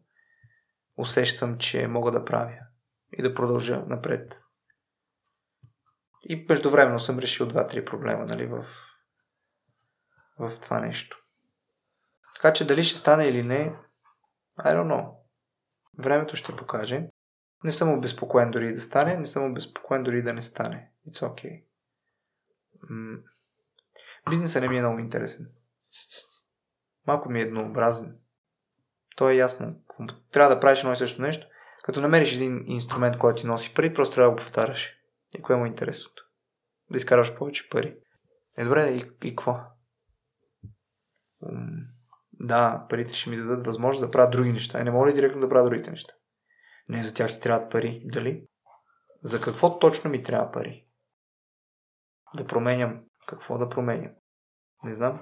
усещам, че мога да правя и да продължа напред. И междувременно съм решил два-три проблема нали, в, в това нещо. Така че дали ще стане или не, I don't know. Времето ще покаже. Не съм обезпокоен дори да стане, не съм обезпокоен дори да не стане. It's okay. Бизнесът не ми е много интересен. Малко ми е еднообразен. То е ясно. Трябва да правиш едно и също нещо. Като намериш един инструмент, който ти носи пари, просто трябва да го повтаряш. И кое му е интересното? Да изкарваш повече пари. Е, добре, и, и какво? да, парите ще ми дадат възможност да правя други неща. И не мога ли директно да правя другите неща? Не, за тях ти трябват пари. Дали? За какво точно ми трябва пари? Да променям. Какво да променям? Не знам.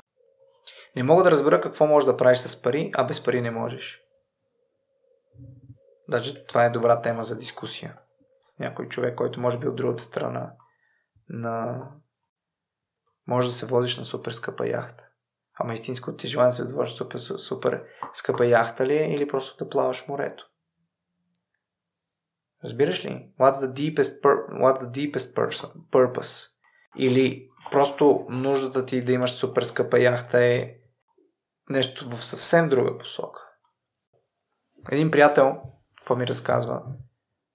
Не мога да разбера какво можеш да правиш с пари, а без пари не можеш. Даже това е добра тема за дискусия. С някой човек, който може би от другата страна на... Може да се возиш на супер скъпа яхта. Ама истинското ти желание да се возиш супер, супер скъпа яхта ли е или просто да плаваш морето? Разбираш ли? What's the deepest, pur- what's the deepest person, purpose? Или просто нуждата ти да имаш супер скъпа яхта е нещо в съвсем друга посока. Един приятел, какво ми разказва,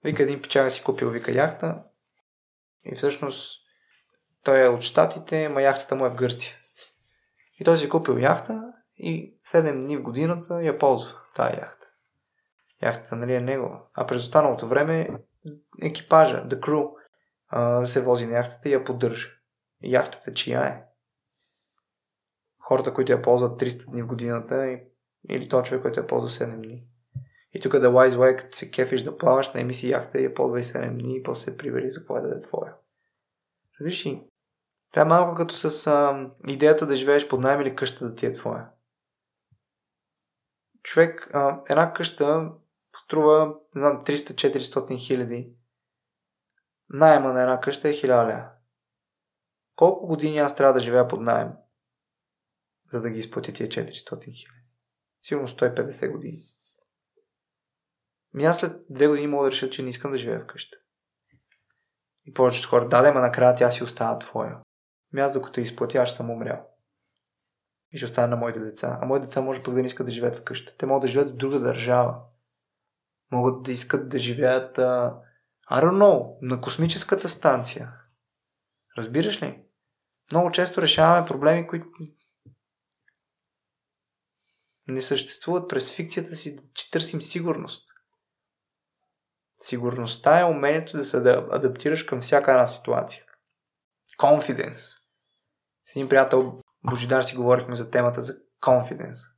вика един печага си купил, вика яхта и всъщност той е от щатите, ма яхтата му е в Гърция. И той си купил яхта и 7 дни в годината я ползва, тая яхта. Яхтата, нали, е негова. А през останалото време екипажа, the crew, се вози на яхтата и я поддържа. Яхтата чия е? Хората, които я ползват 300 дни в годината или то човек, който я ползва 7 дни. И тук да Wise Way, като се кефиш да плаваш, на си яхта и я ползвай 7 дни и после се прибери за какво е да е твоя. Виж ли, това е малко като с а, идеята да живееш под найем или къща да ти е твоя. Човек, а, една къща струва, не знам, 300-400 хиляди. Найема на една къща е 1000 ля. Колко години аз трябва да живея под найем, за да ги изплатя тия 400 хиляди? Сигурно 150 години. Ми аз след две години мога да реша, че не искам да живея в къща. И повечето хора, да, да, ма накрая тя си остава твоя. Ми аз докато изплатя, аз съм умрял. И ще остана на моите деца. А моите деца може пък да не искат да живеят в къща. Те могат да живеят в друга държава. Могат да искат да живеят, а, I don't know, на космическата станция. Разбираш ли? Много често решаваме проблеми, които не съществуват през фикцията си, че търсим сигурност. Сигурността е умението да се адаптираш към всяка една ситуация. Confidence. С един приятел Божидар си говорихме за темата за confidence.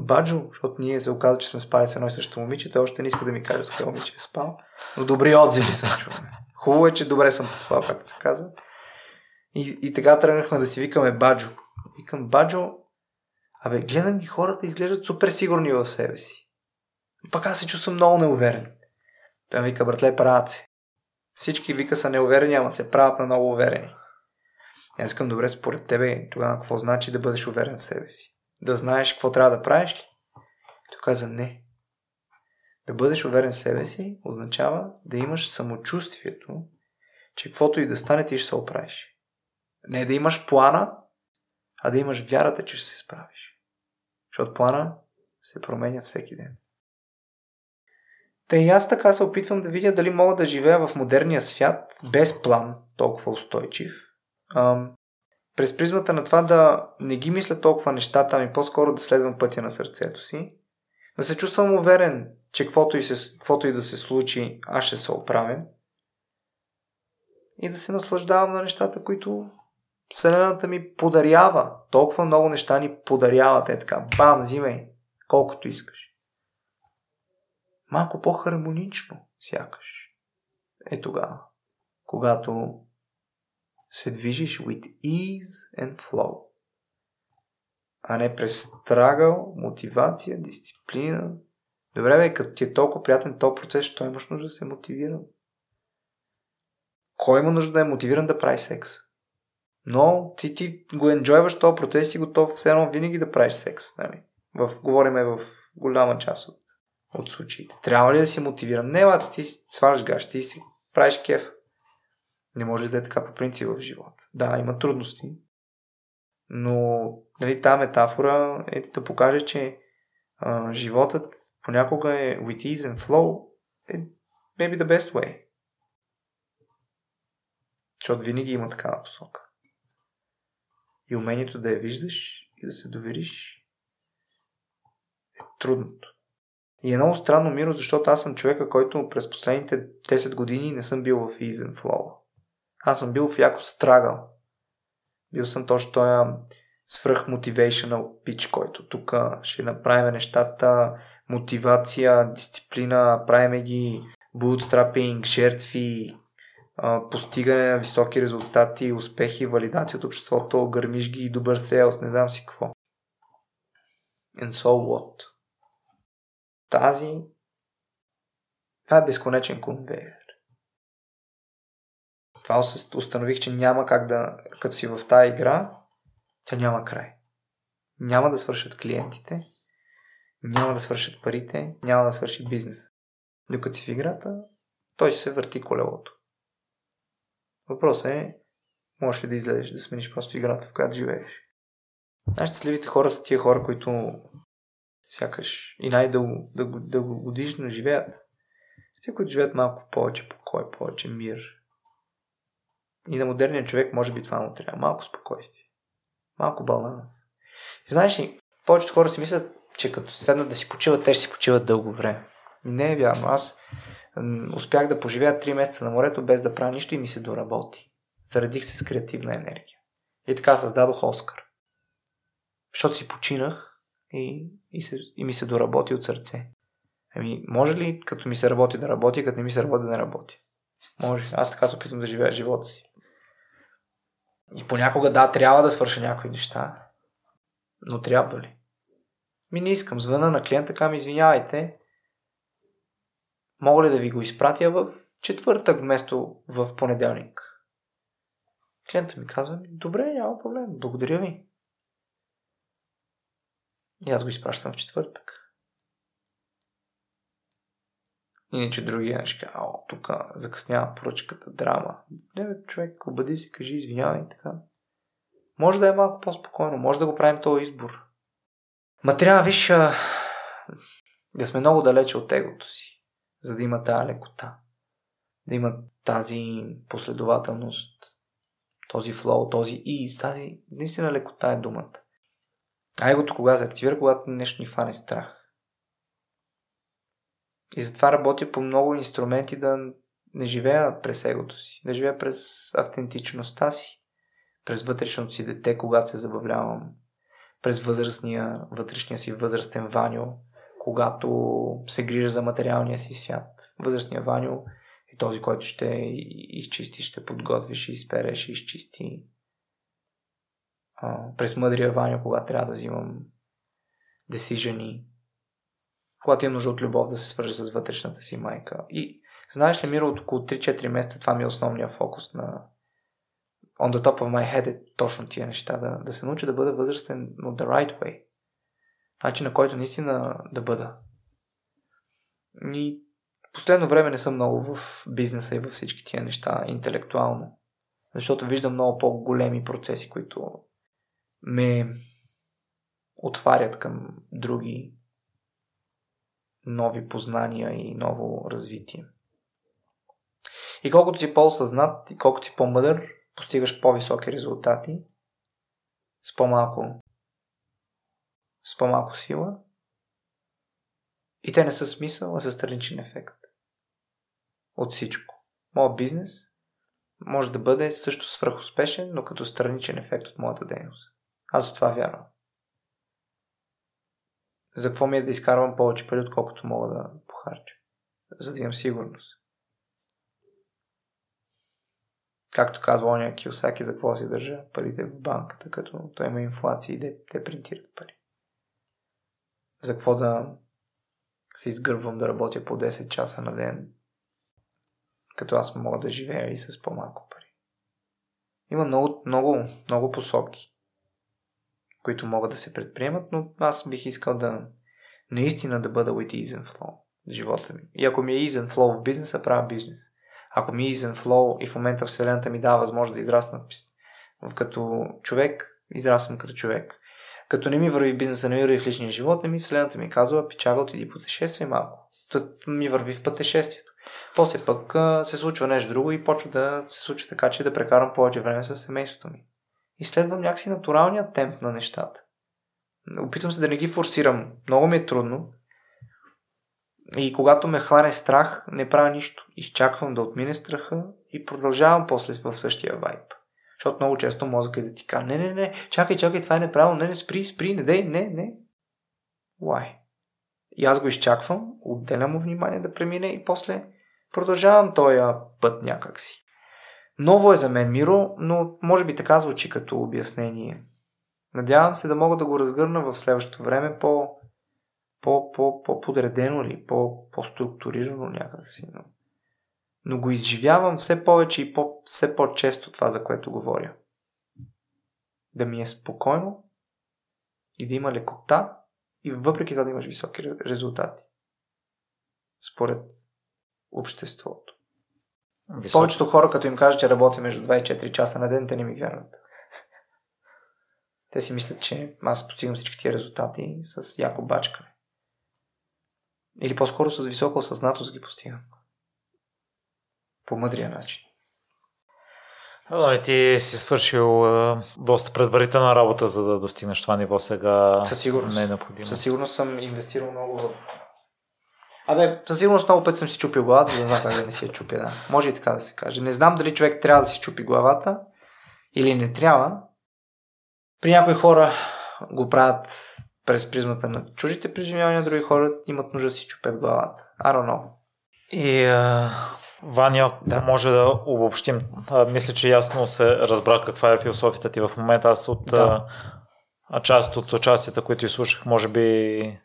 Баджо, защото ние се оказа, че сме спали с едно и също момиче, той още не иска да ми каже с кое момиче е спал, но добри отзиви съм чул. Хубаво е, че добре съм послал, както се казва. И, и така тръгнахме да си викаме Баджо. Викам Баджо, абе, гледам ги хората, изглеждат супер сигурни в себе си. Пак аз се чувствам много неуверен. Той ми вика, братле, правят се. Всички вика са неуверени, ама се правят на много уверени. Аз искам добре според тебе, тогава какво значи да бъдеш уверен в себе си? Да знаеш какво трябва да правиш ли? Той каза не. Да бъдеш уверен в себе си означава да имаш самочувствието, че каквото и да стане ти ще се оправиш. Не да имаш плана, а да имаш вярата, че ще се справиш. Защото плана се променя всеки ден. Та и аз така се опитвам да видя дали мога да живея в модерния свят без план, толкова устойчив. Ам, през призмата на това да не ги мисля толкова нещата, ами по-скоро да следвам пътя на сърцето си. Да се чувствам уверен, че каквото и, се, каквото и да се случи, аз ще се оправя. И да се наслаждавам на нещата, които Вселената ми подарява. Толкова много неща ни подарява. Те така, бам, взимай, колкото искаш малко по-хармонично, сякаш. Е тогава, когато се движиш with ease and flow. а не през страгъл, мотивация, дисциплина. Добре, бе, като ти е толкова приятен този процес, що имаш нужда да се мотивира? Кой има нужда да е мотивиран да прави секс? Но ти, ти го енджойваш този процес и си готов все едно винаги да правиш секс. Нали? В, говориме в голяма част от, от случаите. Трябва ли да си мотивиран? Не, бата, ти сваляш гаш, ти си правиш кеф. Не може да е така по принцип в живота. Да, има трудности, но нали, тази метафора е да покаже, че а, животът понякога е with ease and flow е maybe the best way. Защото винаги има такава посока. И умението да я виждаш и да се довериш е трудното. И е много странно, Миро, защото аз съм човека, който през последните 10 години не съм бил в ease and flow. Аз съм бил в яко страгал. Бил съм точно този свръх motivational pitch, който тук ще направим нещата, мотивация, дисциплина, правиме ги bootstrapping, жертви, постигане на високи резултати, успехи, валидация от обществото, гърмиш ги, добър селс, не знам си какво. And so what? Тази това е безконечен конвейер. Това установих, че няма как да, като си в тази игра, тя няма край. Няма да свършат клиентите, няма да свършат парите, няма да свърши бизнес. Докато си в играта, той ще се върти колелото. Въпросът е, можеш ли да излезеш, да смениш просто играта, в която живееш. Най-щастливите хора са тия хора, които сякаш и най-дългогодишно живеят. Те, които живеят малко в повече покой, повече мир. И на модерния човек може би това му трябва. Малко спокойствие. Малко баланс. И знаеш ли, повечето хора си мислят, че като седнат да си почиват, те ще си почиват дълго време. Не е вярно. Аз успях да поживея 3 месеца на морето без да правя нищо и ми се доработи. Заредих се с креативна енергия. И така създадох Оскар. Защото си починах и, и, се, и ми се доработи от сърце. Ами, може ли като ми се работи да работи, като не ми се работи да не работи? Може. Аз така се опитвам да живея живота си. И понякога да, трябва да свърша някои неща. Но трябва ли? Ми не искам. Звъна на клиента, така ми извинявайте. Мога ли да ви го изпратя в четвъртък вместо в понеделник? Клиентът ми казва, добре, няма проблем, благодаря ви. И аз го изпращам в четвъртък. Иначе другия ще каже, о, тук закъснява поръчката, драма. Не, човек, обади се, кажи, извинявай, така. Може да е малко по-спокойно, може да го правим този избор. Ма трябва, виж, да сме много далече от егото си, за да има тази лекота. Да има тази последователност, този флоу, този и тази, наистина лекота е думата. А егото кога се активира, когато нещо ни фане страх. И затова работя по много инструменти да не живея през егото си, да живея през автентичността си, през вътрешното си дете, когато се забавлявам, през възрастния, вътрешния си възрастен Ваню, когато се грижа за материалния си свят. Възрастния Ваню е този, който ще изчисти, ще подготви, ще изпере, ще изчисти. А, през мъдрия Ваню, когато трябва да взимам decision когато имам нужда от любов да се свържа с вътрешната си майка. И знаеш ли, Миро, от около 3-4 месеца това ми е основния фокус на on the top of my head е точно тия неща, да, да се науча да бъда възрастен, но the right way. Начин на който наистина да бъда. И последно време не съм много в бизнеса и във всички тия неща интелектуално. Защото виждам много по-големи процеси, които ме отварят към други нови познания и ново развитие. И колкото си по-осъзнат и колкото си по-мъдър, постигаш по-високи резултати с по-малко с по-малко сила и те не са смисъл, а са страничен ефект от всичко. Моят бизнес може да бъде също свръхуспешен, но като страничен ефект от моята дейност. Аз в това вярвам за какво ми е да изкарвам повече пари, отколкото мога да похарча. За да имам сигурност. както казва оня Киосаки, за какво си държа парите в банката, като той има инфлация и те, те принтират пари. За какво да се изгърбвам да работя по 10 часа на ден, като аз мога да живея и с по-малко пари. Има много, много, много посоки, които могат да се предприемат, но аз бих искал да наистина да бъда with ease and flow в живота ми. И ако ми е ease and flow в бизнеса, правя бизнес. Ако ми е ease and flow и в момента Вселената ми дава възможност да израсна като човек, израствам като човек. Като не ми върви бизнеса, не ми върви в личния живот, не ми Вселената ми казва, печага, отиди пътешествие малко. Тът ми върви в пътешествието. После пък се случва нещо друго и почва да се случва така, че да прекарам повече време с семейството ми. И следвам някакси натуралния темп на нещата. Опитвам се да не ги форсирам. Много ми е трудно. И когато ме хване страх, не правя нищо. Изчаквам да отмине страха и продължавам после в същия вайб. Защото много често мозъка е да ти каже, не, не, не, чакай, чакай, това е неправилно, не, не, спри, спри, не, дей, не, не. Why? И аз го изчаквам, отделям му внимание да премине и после продължавам този път някакси. Ново е за мен, Миро, но може би така звучи като обяснение. Надявам се да мога да го разгърна в следващото време по, по, по, по-подредено ли, по, по-структурирано някакси. Но, но го изживявам все повече и по, все по-често това, за което говоря. Да ми е спокойно и да има лекота и въпреки това да имаш високи резултати. Според обществото. Висок. Повечето хора, като им кажат, че работя между 2 и 4 часа на ден, те не ми вярват. Те си мислят, че аз постигам всички тия резултати с яко бачкане. Или по-скоро с висока осъзнатост ги постигам. По мъдрия начин. Но и ти си свършил е, доста предварителна работа, за да достигнеш това ниво сега. Със сигурност. Не е необходимо. Със сигурност съм инвестирал много в Абе, със сигурност много път съм си чупил главата, за да знам как да не си я чупя, да. Може и така да се каже. Не знам дали човек трябва да си чупи главата или не трябва. При някои хора го правят през призмата на чужите преживявания, други хора имат нужда да си чупят главата. I don't know. И а, Ваня, да. може да обобщим. А, мисля, че ясно се разбра каква е философията ти в момента. Аз от да. а, част от участията, които изслушах, може би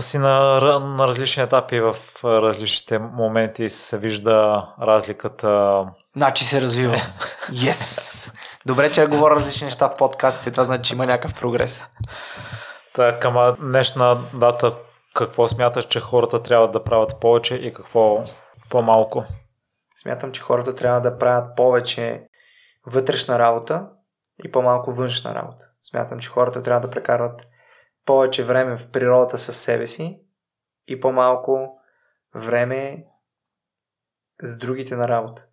си на, на различни етапи в различните моменти се вижда разликата. Значи се развива. Yes! Добре, че я говоря различни неща в подкастите, това значи, че има някакъв прогрес. Така, ама днешна дата, какво смяташ, че хората трябва да правят повече и какво по-малко? Смятам, че хората трябва да правят повече вътрешна работа и по-малко външна работа. Смятам, че хората трябва да прекарват повече време в природата със себе си и по-малко време с другите на работа.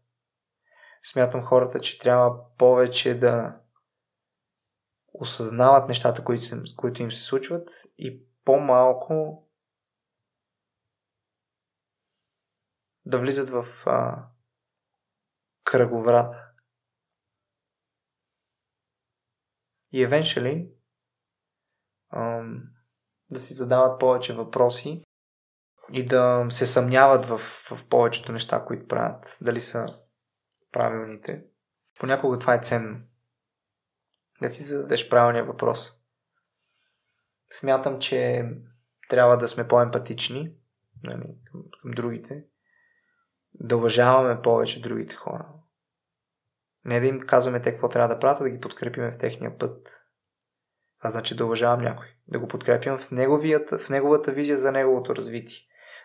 Смятам хората, че трябва повече да осъзнават нещата, които, се, които им се случват и по-малко да влизат в а, кръговрата. И eventually да си задават повече въпроси и да се съмняват в, в повечето неща, които правят. Дали са правилните. Понякога това е ценно. Да си зададеш правилния въпрос. Смятам, че трябва да сме по-емпатични нали, към, към другите. Да уважаваме повече другите хора. Не да им казваме те какво трябва да правят, а да ги подкрепиме в техния път. Това значи да уважавам някой. Да го подкрепям в, неговията, в неговата визия за неговото развитие.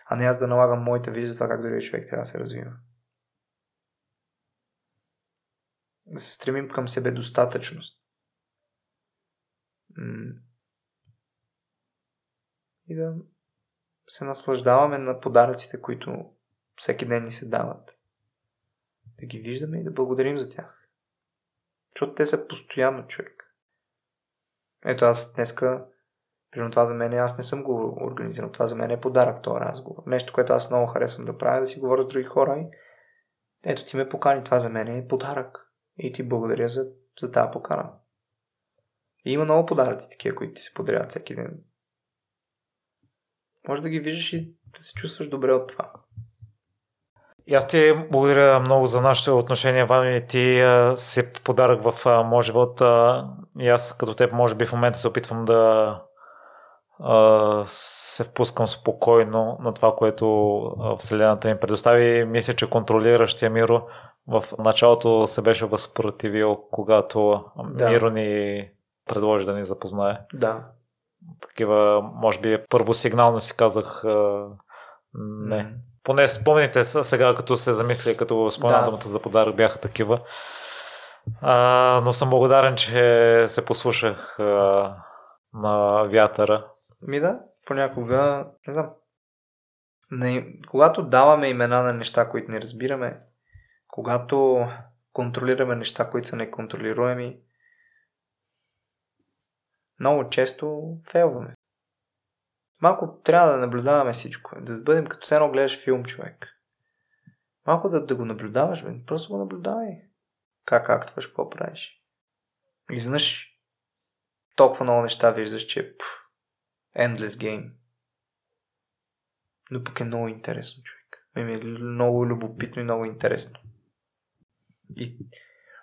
А не аз да налагам моята визия за това как другия човек трябва да се развива. Да се стремим към себе достатъчност. И да се наслаждаваме на подаръците, които всеки ден ни се дават. Да ги виждаме и да благодарим за тях. Защото те са постоянно човек. Ето аз днеска, примерно това за мен, аз не съм го организирал. Това за мен е подарък, този разговор. Нещо, което аз много харесвам да правя, да си говоря с други хора и ето ти ме покани, това за мен е подарък. И ти благодаря за, за тази покана. И има много подаръци такива, които ти се подаряват всеки ден. Може да ги виждаш и да се чувстваш добре от това. И аз ти благодаря много за нашето отношение, Вани. Ти си подарък в моят живот. И аз като теб, може би в момента се опитвам да а, се впускам спокойно на това, което Вселената ми предостави. Мисля, че контролиращия Миро в началото се беше възпротивил, когато да. Миро ни предложи да ни запознае. Да. Такива, може би, първосигнално си казах не. Mm. Поне спомените сега, като се замисля, като спомена да. за подарък, бяха такива. А, но съм благодарен, че се послушах а, на вятъра. Ми да, понякога, не знам. Не, когато даваме имена на неща, които не разбираме, когато контролираме неща, които са неконтролируеми, много често фейлваме. Малко трябва да наблюдаваме всичко. Да бъдем като все едно гледаш филм, човек. Малко да, да го наблюдаваш, бе. Просто го наблюдавай. Как актваш, какво правиш. Изведнъж толкова много неща виждаш, че пъл, endless game. Но пък е много интересно, човек. Ми е много любопитно и много интересно. И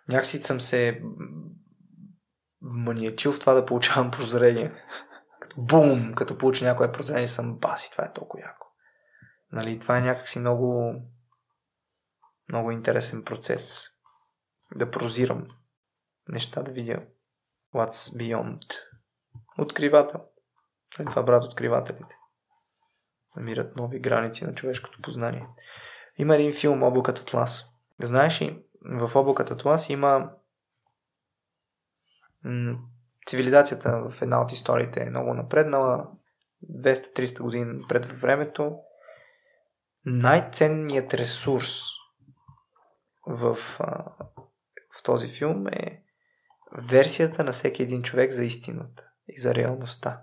някакси съм се маниачил в това да получавам прозрение. Като бум, като получи някое прозрение съм баси, това е толкова яко. Нали, това е някакси много много интересен процес. Да прозирам неща, да видя what's beyond. Откривател. Това брат откривателите. Намират нови граници на човешкото познание. Има един филм Облакът Атлас. Знаеш ли, в Облакът Атлас има цивилизацията в една от историите е много напреднала. 200-300 години пред времето. Най-ценният ресурс в, в този филм е версията на всеки един човек за истината и за реалността.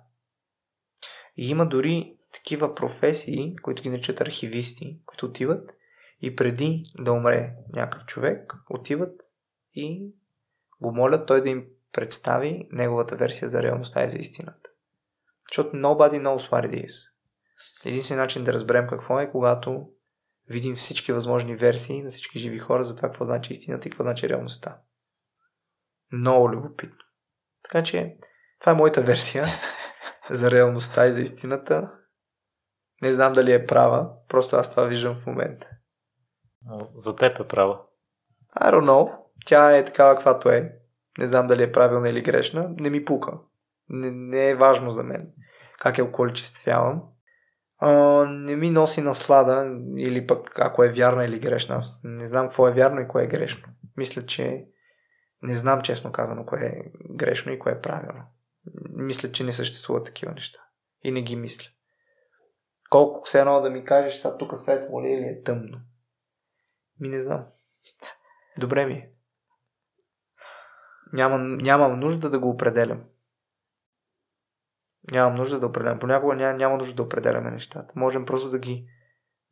И има дори такива професии, които ги наричат архивисти, които отиват и преди да умре някакъв човек, отиват и го молят той да им представи неговата версия за реалността и за истината. Защото nobody knows what it is. Единственият начин да разберем какво е, когато видим всички възможни версии на всички живи хора за това какво значи истината и какво значи реалността. Много любопитно. Така че, това е моята версия за реалността и за истината. Не знам дали е права, просто аз това виждам в момента. За теб е права. I don't know. Тя е такава каквато е. Не знам дали е правилна или грешна. Не ми пука. Не, не е важно за мен как я околичествявам. Не ми носи наслада или пък ако е вярна или грешна. Аз не знам какво е вярно и кое е грешно. Мисля, че не знам честно казано кое е грешно и кое е правилно. Мисля, че не съществуват такива неща. И не ги мисля. Колко се едно да ми кажеш, сега тук светло ли или е тъмно? Ми не знам. Добре ми е. Нямам, нямам нужда да го определям. Нямам нужда да определям. Понякога няма, няма нужда да определяме нещата. Можем просто да ги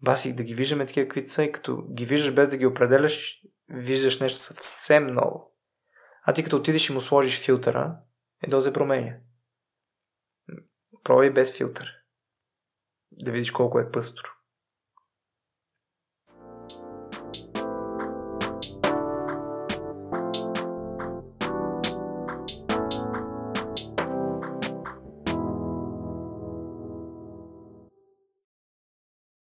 баси, да ги виждаме такива, каквито са и като ги виждаш без да ги определяш, виждаш нещо съвсем ново. А ти като отидеш и му сложиш филтъра, е да се променя. Пробвай без филтър. Да видиш колко е пъстро.